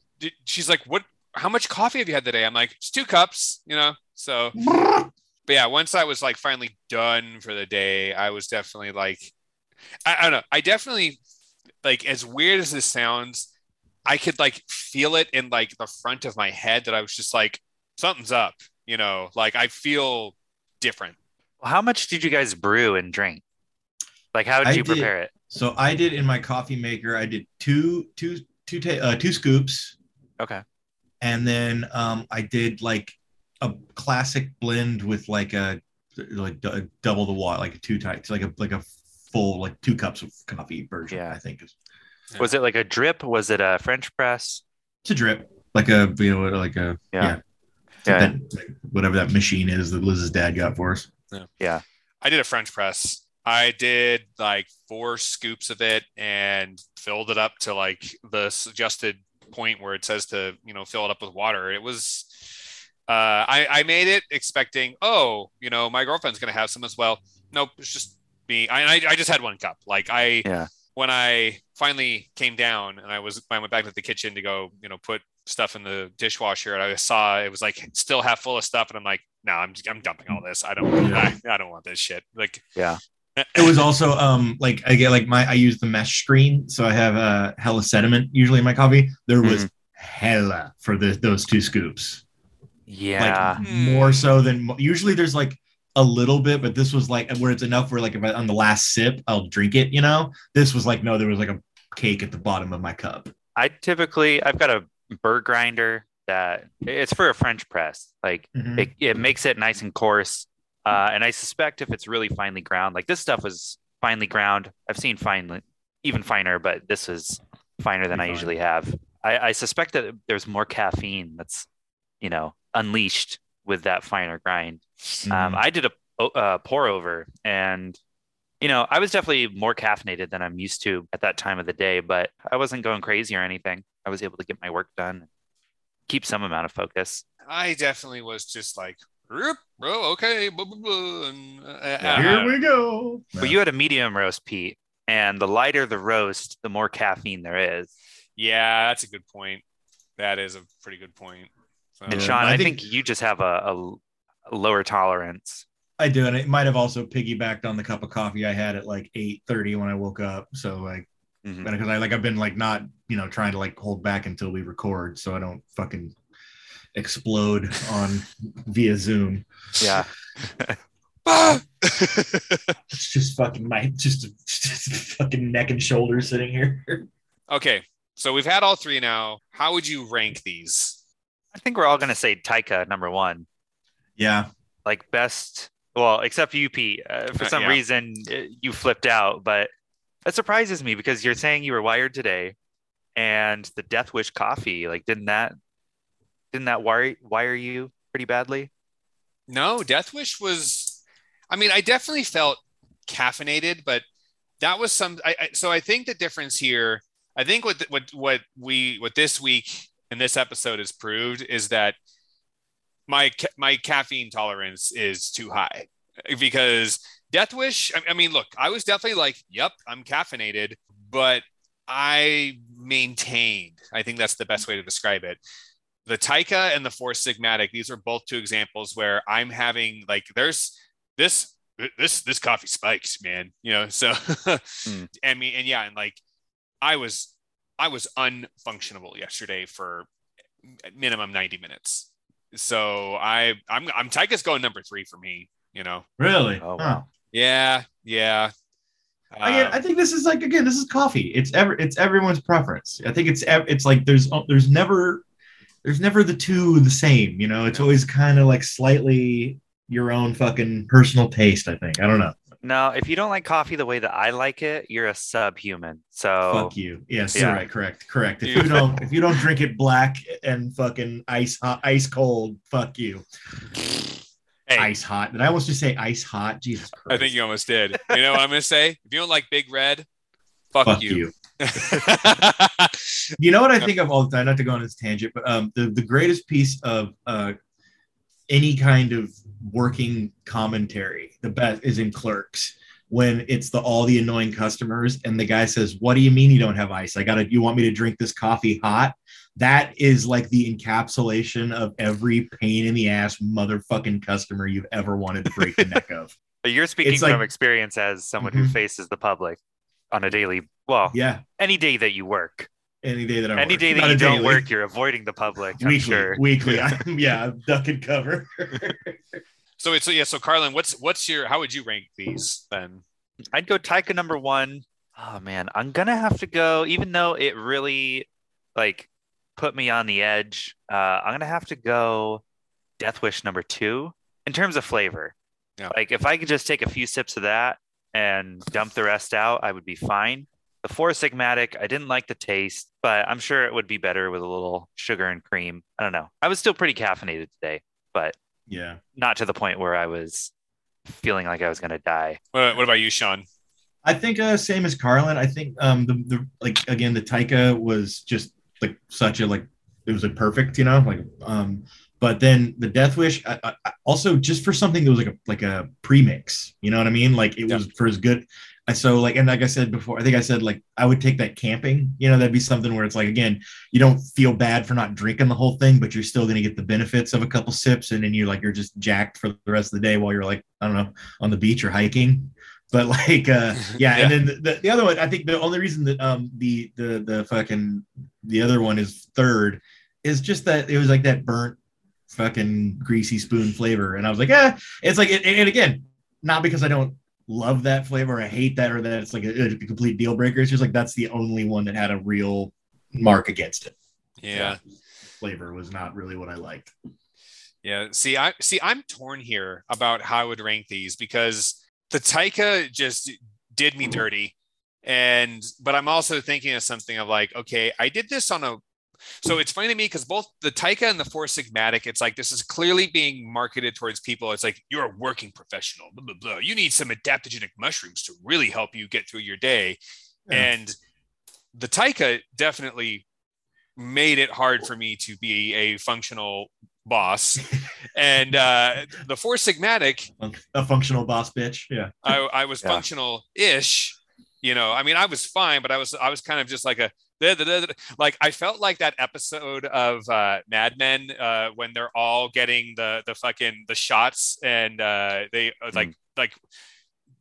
[SPEAKER 2] she's like, what? How much coffee have you had today? I'm like, it's two cups. You know, so. but yeah, once I was like finally done for the day, I was definitely like, I, I don't know. I definitely like as weird as this sounds, I could like feel it in like the front of my head that I was just like something's up, you know. Like I feel different.
[SPEAKER 1] How much did you guys brew and drink? Like, how did
[SPEAKER 3] I
[SPEAKER 1] you
[SPEAKER 3] did-
[SPEAKER 1] prepare it?
[SPEAKER 3] so I did in my coffee maker. I did two two two ta- uh, two scoops,
[SPEAKER 1] Okay.
[SPEAKER 3] and then um, I did like a classic blend with like a like d- double the water, like a two tights, like a like a full like two cups of coffee version.
[SPEAKER 1] Yeah.
[SPEAKER 3] I think is
[SPEAKER 1] Was it like a drip? Was it a French press?
[SPEAKER 3] it's a drip, like a you know like a
[SPEAKER 1] Yeah.
[SPEAKER 3] yeah,
[SPEAKER 1] Yeah.
[SPEAKER 3] That, whatever that machine is that Liz's dad got for us. Yeah.
[SPEAKER 2] I did a French press. I did like four scoops of it and filled it up to like the suggested point where it says to, you know, fill it up with water. It was, uh, I, I made it expecting, oh, you know, my girlfriend's going to have some as well. Nope. It's just me. I, I, I just had one cup. Like I,
[SPEAKER 1] Yeah.
[SPEAKER 2] when I finally came down and I was, I went back to the kitchen to go, you know, put stuff in the dishwasher and I saw it was like still half full of stuff. And I'm like, no, I'm, I'm dumping all this. I don't,
[SPEAKER 3] Yeah.
[SPEAKER 2] I, I don't want this shit. Like, yeah.
[SPEAKER 3] It was also um like I get like my I use the mesh screen, so I have a uh hella sediment usually in my coffee. There was hella for the, those two scoops.
[SPEAKER 1] Yeah.
[SPEAKER 3] like
[SPEAKER 2] Hmm.
[SPEAKER 3] more so than usually there's like a little bit but this was like where it's enough where like if I, on the last sip i'll drink it you know this was like no there was like a cake at the bottom of my cup
[SPEAKER 1] I typically I've got a burr grinder that it's for a French press. Like
[SPEAKER 3] Mhm.
[SPEAKER 1] it, it makes it nice and coarse. Uh, and I suspect if it's really finely ground, like this stuff was finely ground. I've seen finely, even finer, but this is finer than I usually have. I, I suspect that there's more caffeine that's, you know, unleashed with that finer grind. Um,
[SPEAKER 3] Mhm.
[SPEAKER 1] I did a uh, pour over, and you know, I was definitely more caffeinated than I'm used to at that time of the day, but I wasn't going crazy or anything. I was able to get my work done, keep some amount of focus.
[SPEAKER 2] I definitely was just like, "Roop, bro, okay, blah, blah, blah," and, uh,
[SPEAKER 1] Yeah.
[SPEAKER 2] uh,
[SPEAKER 3] here we go
[SPEAKER 1] But you had a medium roast, Pete, and the lighter the roast, the more caffeine there is.
[SPEAKER 2] yeah, that's a good point. That is a pretty good point. So,
[SPEAKER 1] And Sean,
[SPEAKER 3] I
[SPEAKER 1] I
[SPEAKER 3] think-
[SPEAKER 1] think, you just have a, a, a lower tolerance.
[SPEAKER 3] i do and it might have also piggybacked on the cup of coffee i had at like eight thirty when i woke up so like Because i like i've been like not you know trying to like hold back until we record so i don't fucking explode on via zoom
[SPEAKER 1] Yeah.
[SPEAKER 2] Ah!
[SPEAKER 3] it's just fucking my just, just fucking neck and shoulders sitting here
[SPEAKER 2] okay, so we've had all three now. How would you rank these?
[SPEAKER 1] I think we're all going to say Taika number one.
[SPEAKER 3] yeah
[SPEAKER 1] like best well except for you pete uh, for
[SPEAKER 2] Uh,
[SPEAKER 1] some
[SPEAKER 2] yeah.
[SPEAKER 1] reason uh, you flipped out but that surprises me because you're saying you were wired today and the death wish coffee like didn't that didn't that wire wire you pretty badly
[SPEAKER 2] No, Death Wish was. I mean, I definitely felt caffeinated, but that was some. I, I, so I think the difference here. I think what what what we what this week and this episode has proved is that my my caffeine tolerance is too high because Death Wish. I, I mean, look, I was definitely like, "Yep, I'm caffeinated," but I maintained. I think that's the best way to describe it the Taika and the Four Sigmatic, these are both two examples where I'm having like there's this this this coffee spikes, man. You know, so hmm. I mean, and yeah, and like I was I was unfunctionable yesterday for minimum 90 minutes. So I I'm I'm Taika's going number three for me, you know.
[SPEAKER 3] really
[SPEAKER 1] oh
[SPEAKER 3] Huh.
[SPEAKER 1] wow
[SPEAKER 2] Yeah, yeah.
[SPEAKER 3] Again,
[SPEAKER 2] Um,
[SPEAKER 3] I think this is like again, this is coffee. It's ever it's everyone's preference. I think it's it's like there's there's never there's never the two the same. You know, it's always kind of like slightly your own fucking personal taste. I think. I don't know.
[SPEAKER 1] no if you don't like coffee the way that i like it you're a subhuman so
[SPEAKER 3] Fuck you. Yes,
[SPEAKER 1] Yeah.
[SPEAKER 3] right. Correct. Correct. If you don't if you don't drink it black and fucking ice hot, ice cold, fuck you.
[SPEAKER 1] Hey,
[SPEAKER 3] ice hot. Did I almost just say ice hot? Jesus Christ.
[SPEAKER 2] I think you almost did. You know what I'm gonna say? If you don't like Big Red, fuck,
[SPEAKER 3] Fuck
[SPEAKER 2] you.
[SPEAKER 3] you. You know what I think of all the time, not to go on this tangent, but um, the, the greatest piece of uh, any kind of working commentary, the best is in clerks when it's the all the annoying customers and the guy says, What do you mean you don't have ice? I gotta you want me to drink this coffee hot? That is like the encapsulation of every pain in the ass motherfucking customer you've ever wanted to break the neck of.
[SPEAKER 1] But you're speaking
[SPEAKER 3] It's like-
[SPEAKER 1] from experience as someone who
[SPEAKER 3] Mhm.
[SPEAKER 1] faces the public on a daily, well,
[SPEAKER 3] Yeah.
[SPEAKER 1] any day that you work.
[SPEAKER 3] Any day that I
[SPEAKER 1] Any
[SPEAKER 3] work.
[SPEAKER 1] day that
[SPEAKER 3] Not
[SPEAKER 1] you don't
[SPEAKER 3] daily.
[SPEAKER 1] work, you're avoiding the public. I'm
[SPEAKER 3] weekly,
[SPEAKER 1] sure.
[SPEAKER 3] weekly. I'm, yeah, I'm duck and cover.
[SPEAKER 2] So it's so yeah. So Carlin, what's what's your how would you rank these then?
[SPEAKER 1] I'd go Taika number one. Oh man, I'm gonna have to go, even though it really like put me on the edge. Uh, I'm gonna have to go Death Wish number two in terms of flavor.
[SPEAKER 2] Yeah.
[SPEAKER 1] Like if I could just take a few sips of that and dump the rest out, I would be fine. The Four Sigmatic, I didn't like the taste, but I'm sure it would be better with a little sugar and cream. I don't know. I was still pretty caffeinated today, but
[SPEAKER 3] yeah.
[SPEAKER 1] not to the point where I was feeling like I was gonna die.
[SPEAKER 2] What, what about you, Sean?
[SPEAKER 3] I think uh, same as Carlin. I think um the, the like again the Taika was just like such a like it was like perfect, you know, like um but then the Death Wish I, I, also just for something that was like a like a premix, you know what I mean? Like it
[SPEAKER 2] Yeah.
[SPEAKER 3] was for as good. I so like and like I said before, I think I said like I would take that camping. You know, that'd be something where it's like again, you don't feel bad for not drinking the whole thing, but you're still gonna get the benefits of a couple sips, and then you're like you're just jacked for the rest of the day while you're like I don't know on the beach or hiking. But like uh yeah, and then the, the, the other one, I think the only reason that um the the the fucking the other one is third is just that it was like that burnt fucking greasy spoon flavor, and I was like, yeah, it's like, and and again, not because I don't love that flavor, or I hate that, or that it's like a, a complete deal breaker. It's just like that's the only one that had a real mark against it.
[SPEAKER 2] Yeah.
[SPEAKER 3] Flavor was not really what I liked.
[SPEAKER 2] Yeah. See, I see. I'm torn here about how I would rank these because the Taika just did me mm-hmm. dirty, and but I'm also thinking of something of like, okay, I did this on a. So it's funny to me because both the Taika and the Four Sigmatic, it's like this is clearly being marketed towards people. It's like you're a working professional, blah blah blah. You need some adaptogenic mushrooms to really help you get through your day,
[SPEAKER 3] Yeah.
[SPEAKER 2] and the Taika definitely made it hard for me to be a functional boss and uh the four sigmatic
[SPEAKER 3] A functional boss bitch. Yeah.
[SPEAKER 2] i, I was
[SPEAKER 1] Yeah.
[SPEAKER 2] functional ish you know i mean i was fine but i was i was kind of just like a like i felt like that episode of uh mad men uh when they're all getting the the fucking the shots and uh they uh, like like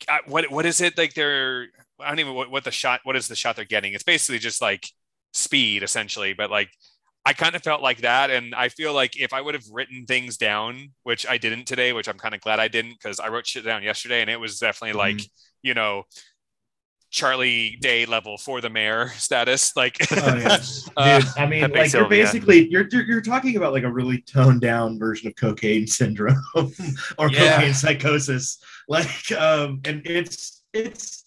[SPEAKER 2] uh, what what is it? Like they're i don't even what, what the shot what is the shot they're getting? It's basically just like speed essentially but like I kind of felt like that. And I feel like if I would have written things down, which I didn't today, which I'm kind of glad I didn't because I wrote shit down yesterday and it was definitely like, you know, Charlie Day level for the mayor status. Like,
[SPEAKER 3] Oh, yeah.
[SPEAKER 2] uh,
[SPEAKER 3] Dude, I mean, like you're
[SPEAKER 1] Sylvia.
[SPEAKER 3] basically you're, you're you're talking about like a really toned down version of cocaine syndrome or
[SPEAKER 2] Yeah.
[SPEAKER 3] cocaine psychosis. Like, um, and it's it's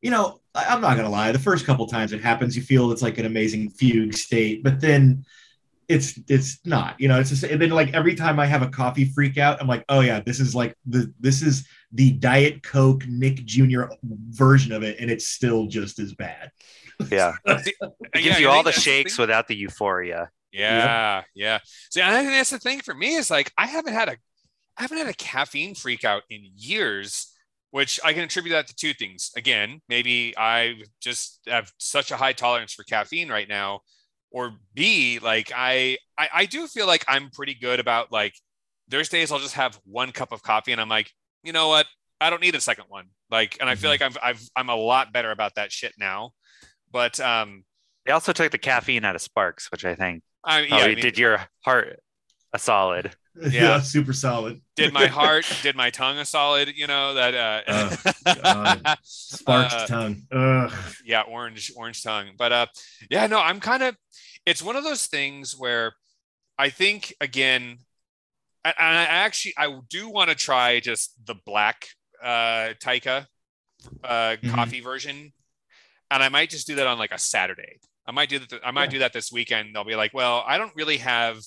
[SPEAKER 3] you know I'm not gonna lie. The first couple times it happens, you feel it's like an amazing fugue state, but then it's it's not. You know, it's just and then like every time I have a coffee freak out, I'm like, oh yeah, this is like the this is the Diet Coke Nick Jr. version of it, and it's still just as bad.
[SPEAKER 1] Yeah. It gives
[SPEAKER 2] I
[SPEAKER 1] you all the shakes
[SPEAKER 2] thing.
[SPEAKER 1] without the euphoria.
[SPEAKER 2] Yeah, yeah. See, I think that's the thing for me is like I haven't had a I haven't had a caffeine freak out in years, which I can attribute that to two things. Again, maybe I just have such a high tolerance for caffeine right now, or B, like I I, I do feel like I'm pretty good about like there's days I'll just have one cup of coffee and I'm like, you know what? I don't need a second one. Like, and I feel
[SPEAKER 3] Mhm.
[SPEAKER 2] like I've I've I'm a lot better about that shit now. But um
[SPEAKER 1] They also took the caffeine out of Sparks, which I think
[SPEAKER 2] I yeah, I mean,
[SPEAKER 1] did your heart a solid.
[SPEAKER 2] Yeah.
[SPEAKER 3] super solid.
[SPEAKER 2] did my heart, did my tongue a solid, you know, that uh,
[SPEAKER 3] God. Sparked
[SPEAKER 2] Uh,
[SPEAKER 3] tongue. Ugh.
[SPEAKER 2] yeah, orange, orange tongue. But uh yeah, no, I'm kind of it's one of those things where I think again, and I actually I do want to try just the black uh Taika uh
[SPEAKER 3] Mhm.
[SPEAKER 2] coffee version. And I might just do that on like a Saturday. I might do that I might
[SPEAKER 3] Yeah.
[SPEAKER 2] do that this weekend. They'll be like, well, I don't really have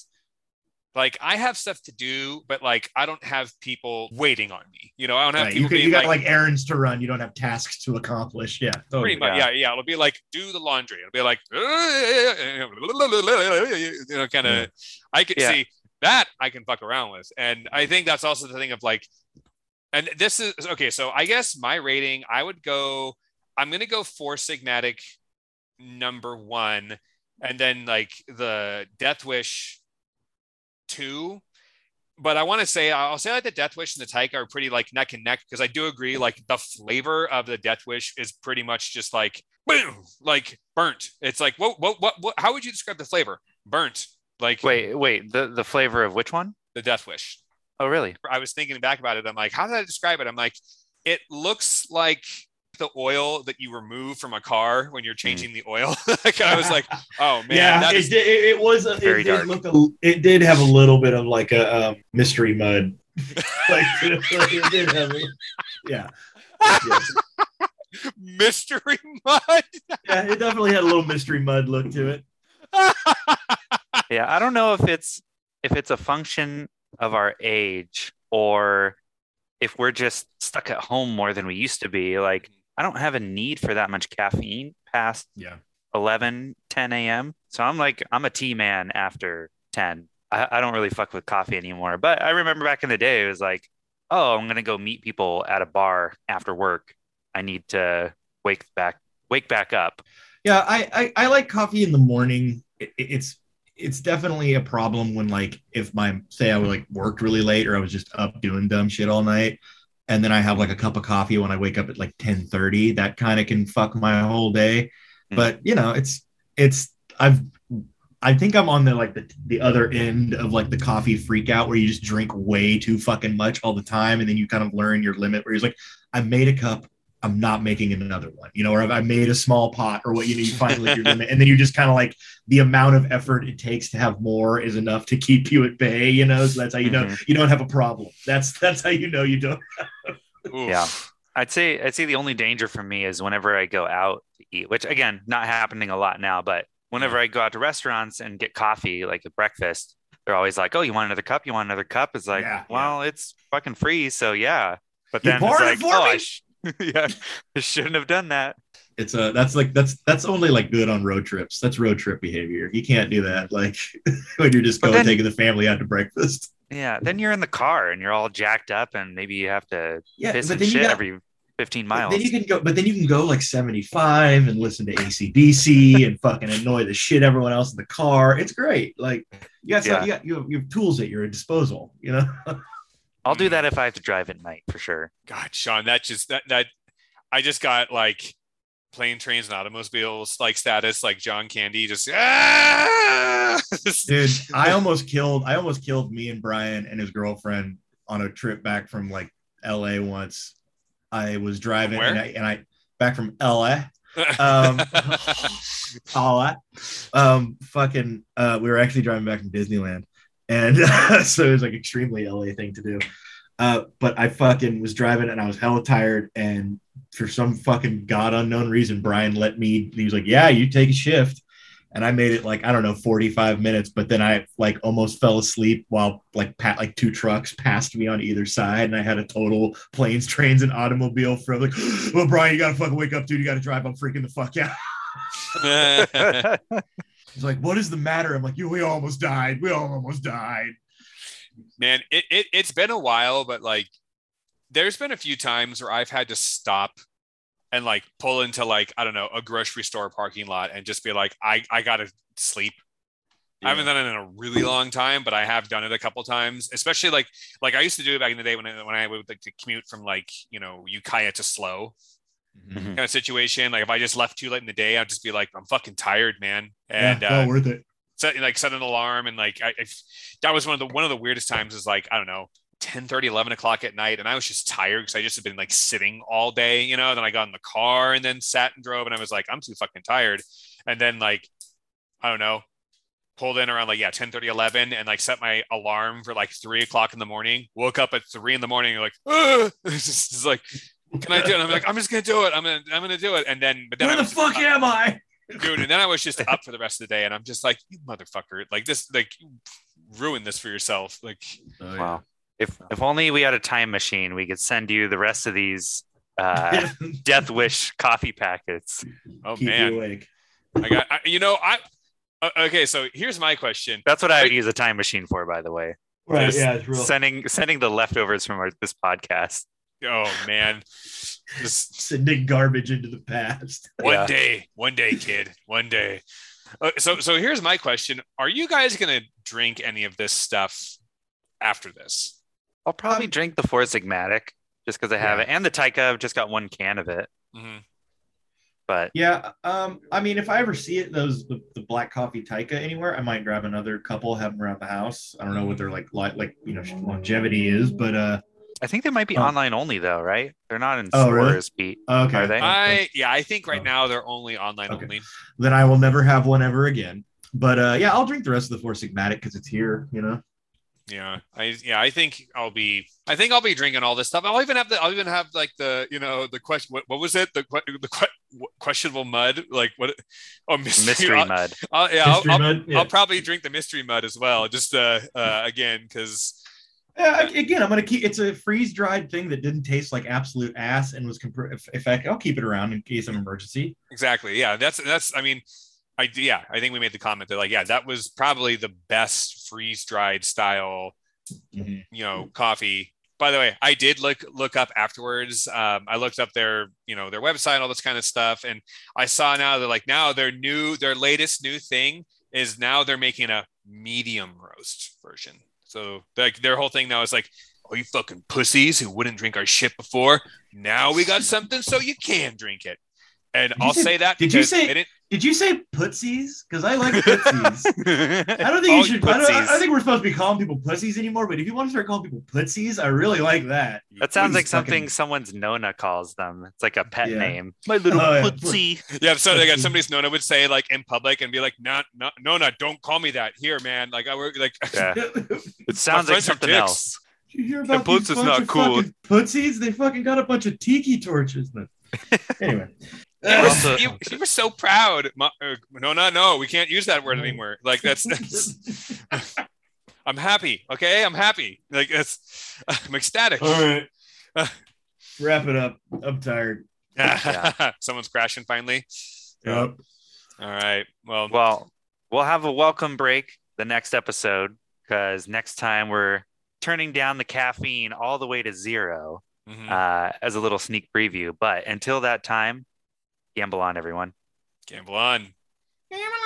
[SPEAKER 2] like I have stuff to do, but like I don't have people waiting on me. You know, I don't have
[SPEAKER 3] Right,
[SPEAKER 2] people
[SPEAKER 3] You, could,
[SPEAKER 2] being
[SPEAKER 3] you got
[SPEAKER 2] like,
[SPEAKER 3] like, errands to run. You don't have tasks to accomplish. Yeah, totally.
[SPEAKER 2] pretty much, yeah. yeah, It'll be like do the laundry. It'll be like, you know, kind of.
[SPEAKER 3] Yeah.
[SPEAKER 2] I can
[SPEAKER 1] Yeah.
[SPEAKER 2] see that I can fuck around with, and I think that's also the thing of like, and this is okay. So I guess my rating, I would go. I'm gonna go four Sigmatic number one, and then like the Death Wish two. But I want to say I'll say like the Death Wish and the Taika are pretty like neck and neck because I do agree like the flavor of the Death Wish is pretty much just like boom, like burnt. It's like what what what, what how would you describe the flavor? Burnt. Like
[SPEAKER 1] Wait, wait. The the flavor of which one?
[SPEAKER 2] the Death Wish.
[SPEAKER 1] Oh, really?
[SPEAKER 2] I was thinking back about it. I'm like, how did I describe it? I'm like, it looks like the oil that you remove from a car when you're changing the oil. like I was like, oh man,
[SPEAKER 3] yeah,
[SPEAKER 2] that
[SPEAKER 3] it,
[SPEAKER 2] is
[SPEAKER 3] did, it, it was. A,
[SPEAKER 1] Very
[SPEAKER 3] it, did
[SPEAKER 1] dark.
[SPEAKER 3] look a, it did have a little bit of like a um, mystery mud. like, it did have a, yeah. Yes.
[SPEAKER 2] mystery mud.
[SPEAKER 3] yeah, it definitely had a little mystery mud look to it.
[SPEAKER 1] Yeah, I don't know if it's if it's a function of our age or if we're just stuck at home more than we used to be. Like, I don't have a need for that much caffeine past
[SPEAKER 3] Yeah.
[SPEAKER 1] 11, 10 a.m. So I'm like, I'm a tea man after 10. I, I don't really fuck with coffee anymore. But I remember back in the day, it was like, oh, I'm gonna go meet people at a bar after work. I need to wake back wake back up.
[SPEAKER 3] Yeah, I, I I like coffee in the morning. It, it- it's it's definitely a problem when like if my say I like worked really late or I was just up doing dumb shit all night, and then I have like a cup of coffee when I wake up at like ten thirty. That kind of can fuck my whole day.
[SPEAKER 1] Mm.
[SPEAKER 3] But you know, it's it's I've I think I'm on the like the the other end of like the coffee freak out where you just drink way too fucking much all the time, and then you kind of learn your limit. Where you're like, I made a cup. I'm not making another one, you know, or I made a small pot or what, you know, you find like your limit. And then you just kind of like the amount of effort it takes to have more is enough to keep you at bay, you know? So that's how you know
[SPEAKER 1] Mhm.
[SPEAKER 3] you don't have a problem. That's, that's how you know you don't.
[SPEAKER 2] Oof.
[SPEAKER 1] Yeah. I'd say I'd say the only danger for me is whenever I go out to eat, which again, not happening a lot now, but whenever I go out to restaurants and get coffee, like at breakfast, they're always like, "Oh, you want another cup? You want another cup?" It's like,
[SPEAKER 3] Yeah,
[SPEAKER 1] well, it's fucking free, so yeah. But then it's like, oh, I sh- yeah, I shouldn't have done that.
[SPEAKER 3] It's a, that's like, that's, that's only like good on road trips. That's road trip behavior. You can't do that. Like when you're just
[SPEAKER 1] But
[SPEAKER 3] going,
[SPEAKER 1] then-
[SPEAKER 3] taking the family out to breakfast.
[SPEAKER 1] Yeah, then you're in the car and you're all jacked up, and maybe you have to
[SPEAKER 3] Yeah.
[SPEAKER 1] piss and shit
[SPEAKER 3] got,
[SPEAKER 1] every 15 miles.
[SPEAKER 3] then you can go, but then you can go like 75 and listen to ACDC and fucking annoy the shit everyone else in the car. It's great. Like you got, some-
[SPEAKER 1] Yeah.
[SPEAKER 3] you got, you have, you have tools at your disposal, you know?
[SPEAKER 1] I'll do that if I have to drive at night for sure.
[SPEAKER 2] God, Sean, that just that that I just got like plane, trains, and automobiles like status, like John Candy, just ah!
[SPEAKER 3] dude i almost killed i almost killed me and brian and his girlfriend on a trip back from like la once. I was driving and I, and I back from la um la um fucking uh we were actually driving back from disneyland and so it was like extremely la thing to do uh but i fucking was driving and i was hella tired and for some fucking god unknown reason brian let me he was like yeah you take a shift and I made it like I don't know 45 minutes, but then I like almost fell asleep while like pat like two trucks passed me on either side, and I had a total planes, trains, and automobile for like, well, Brian, you gotta fucking wake up, dude. You gotta drive. I'm freaking the fuck out. He's like, what is the matter? I'm like, you, we almost died. We all almost died.
[SPEAKER 2] Man, it, it it's been a while, but like there's been a few times where I've had to stop and like pull into like, I don't know, a grocery store parking lot and just be like, I, I gotta sleep. I haven't done it in a really long time, but I have done it a couple times, especially like like I used to do it back in the day when I, when I would like to commute from like you know Ukiah to Slow
[SPEAKER 1] Mhm.
[SPEAKER 2] kind of situation. Like if I just left too late in the day, I'd just be like, I'm fucking tired, man,
[SPEAKER 3] Yeah,
[SPEAKER 2] and uh,
[SPEAKER 3] worth it.
[SPEAKER 2] set like set an alarm and like I, I that was one of the one of the weirdest times is like I don't know 10 30 11 o'clock at night and I was just tired because I just had been like sitting all day you know then I got in the car and then sat and drove and I was like I'm too fucking tired and then like I don't know pulled in around like yeah 10 30 11 and like set my alarm for like three o'clock in the morning woke up at three in the morning and like just it's like can I do it I'm like I'm just gonna do it I'm gonna I'm gonna do it and then but then
[SPEAKER 3] Where the
[SPEAKER 2] was just
[SPEAKER 3] fuck
[SPEAKER 2] up-
[SPEAKER 3] am I?
[SPEAKER 2] dude and then i was just up for the rest of the day and i'm just like you motherfucker like this like ruin this for yourself. Like,
[SPEAKER 5] Oh, yeah.
[SPEAKER 1] Wow. If if only we had a time machine, we could send you the rest of these uh, Death Wish coffee packets.
[SPEAKER 2] oh
[SPEAKER 3] Keep
[SPEAKER 2] man,
[SPEAKER 3] awake.
[SPEAKER 2] I got. I, you know, I. uh, Okay, so here's my question.
[SPEAKER 1] That's what I would use a time machine for, by the way.
[SPEAKER 3] Right.
[SPEAKER 1] Just
[SPEAKER 3] Yeah, it's real.
[SPEAKER 1] Sending sending the leftovers from our, this podcast.
[SPEAKER 2] Oh man, just
[SPEAKER 3] Sending garbage into the past.
[SPEAKER 2] one
[SPEAKER 1] Yeah.
[SPEAKER 2] day, one day, kid, one day. Uh, so, so here's my question: Are you guys gonna drink any of this stuff after this?
[SPEAKER 1] I'll probably
[SPEAKER 3] Um,
[SPEAKER 1] drink the Four Sigmatic just because I have
[SPEAKER 3] Yeah.
[SPEAKER 1] it, and the Taika. I've just got one can of it,
[SPEAKER 2] Mhm.
[SPEAKER 1] but
[SPEAKER 3] Yeah. Um. I mean, if I ever see it, those the, the black coffee Taika anywhere, I might grab another couple, have them around the house. I don't know what their like like like you know longevity is, but uh.
[SPEAKER 1] I think they might be
[SPEAKER 3] Oh.
[SPEAKER 1] online only though, right? They're not in
[SPEAKER 3] Oh, really?
[SPEAKER 1] stores, Pete.
[SPEAKER 3] Okay.
[SPEAKER 1] Are they?
[SPEAKER 2] I yeah, I think right
[SPEAKER 3] Oh.
[SPEAKER 2] now they're only online
[SPEAKER 3] Okay.
[SPEAKER 2] only.
[SPEAKER 3] then I will never have one ever again. But uh, yeah, I'll drink the rest of the Four Sigmatic because it's here. You know.
[SPEAKER 2] Yeah, I yeah, I think I'll be. I think I'll be drinking all this stuff. I'll even have the. I'll even have like the you know the question. What, what was it? The que- the que- questionable mud. Like what? Oh, mystery,
[SPEAKER 1] Mystery
[SPEAKER 2] I'll,
[SPEAKER 1] mud.
[SPEAKER 2] I'll- yeah, I'll,
[SPEAKER 3] Mystery
[SPEAKER 2] I'll,
[SPEAKER 3] yeah.
[SPEAKER 2] I'll probably drink the mystery mud as well. Just uh, uh again because
[SPEAKER 3] Yeah, again, I'm gonna keep. It's a freeze dried thing that didn't taste like absolute ass and was. Comp- if, if I, I'll keep it around in case of emergency.
[SPEAKER 2] exactly yeah. That's that's. I mean, I yeah. I think we made the comment that like yeah, that was probably the best freeze dried style you know coffee by the way i did look look up afterwards um, i looked up their you know their website all this kind of stuff and i saw now that like now their new their latest new thing is now they're making a medium roast version so like their whole thing now is like oh you fucking pussies who wouldn't drink our shit before. Now we got something so you can drink it. And
[SPEAKER 3] Did
[SPEAKER 2] i'll
[SPEAKER 3] say-
[SPEAKER 2] say that
[SPEAKER 3] did you
[SPEAKER 2] because
[SPEAKER 3] say- Did you say putsies? Because I like putsies. I don't think you should. I don't, I
[SPEAKER 1] putsies.
[SPEAKER 3] think we're supposed to be calling people pussies anymore. But if you want to start calling people putsies, I really like that.
[SPEAKER 1] That sounds
[SPEAKER 3] Please
[SPEAKER 1] like something
[SPEAKER 3] fucking-
[SPEAKER 1] someone's Nona calls them. It's like a pet
[SPEAKER 3] Yeah.
[SPEAKER 1] name. My little
[SPEAKER 3] Oh, yeah.
[SPEAKER 2] Yeah, so like somebody's Nona would say like in public and be like, "Not, not Nona, don't call me that here, man." Like I work like
[SPEAKER 1] Yeah. It sounds like something
[SPEAKER 2] dicks.
[SPEAKER 1] else.
[SPEAKER 3] you hear
[SPEAKER 1] Yeah,
[SPEAKER 3] about these
[SPEAKER 1] puts is
[SPEAKER 3] bunch
[SPEAKER 1] not
[SPEAKER 3] of
[SPEAKER 1] cool.
[SPEAKER 3] fucking putsies? They fucking got a bunch of tiki torches. No. anyway.
[SPEAKER 2] You were,
[SPEAKER 1] Also-
[SPEAKER 2] you, you were so proud. Ma- uh, no, no, no, we can't use that word anymore. Like that's, that's I'm happy. Okay, I'm happy. Like that's I'm ecstatic.
[SPEAKER 3] All right. Wrap it up. I'm tired. yeah.
[SPEAKER 2] Someone's crashing finally.
[SPEAKER 3] Yep.
[SPEAKER 2] All right. Well,
[SPEAKER 1] Well, we'll have a welcome break the next episode because next time we're turning down the caffeine all the way to zero
[SPEAKER 2] mhm.
[SPEAKER 1] uh, as a little sneak preview. But until that time, gamble on, everyone.
[SPEAKER 2] gamble on.
[SPEAKER 3] Gamble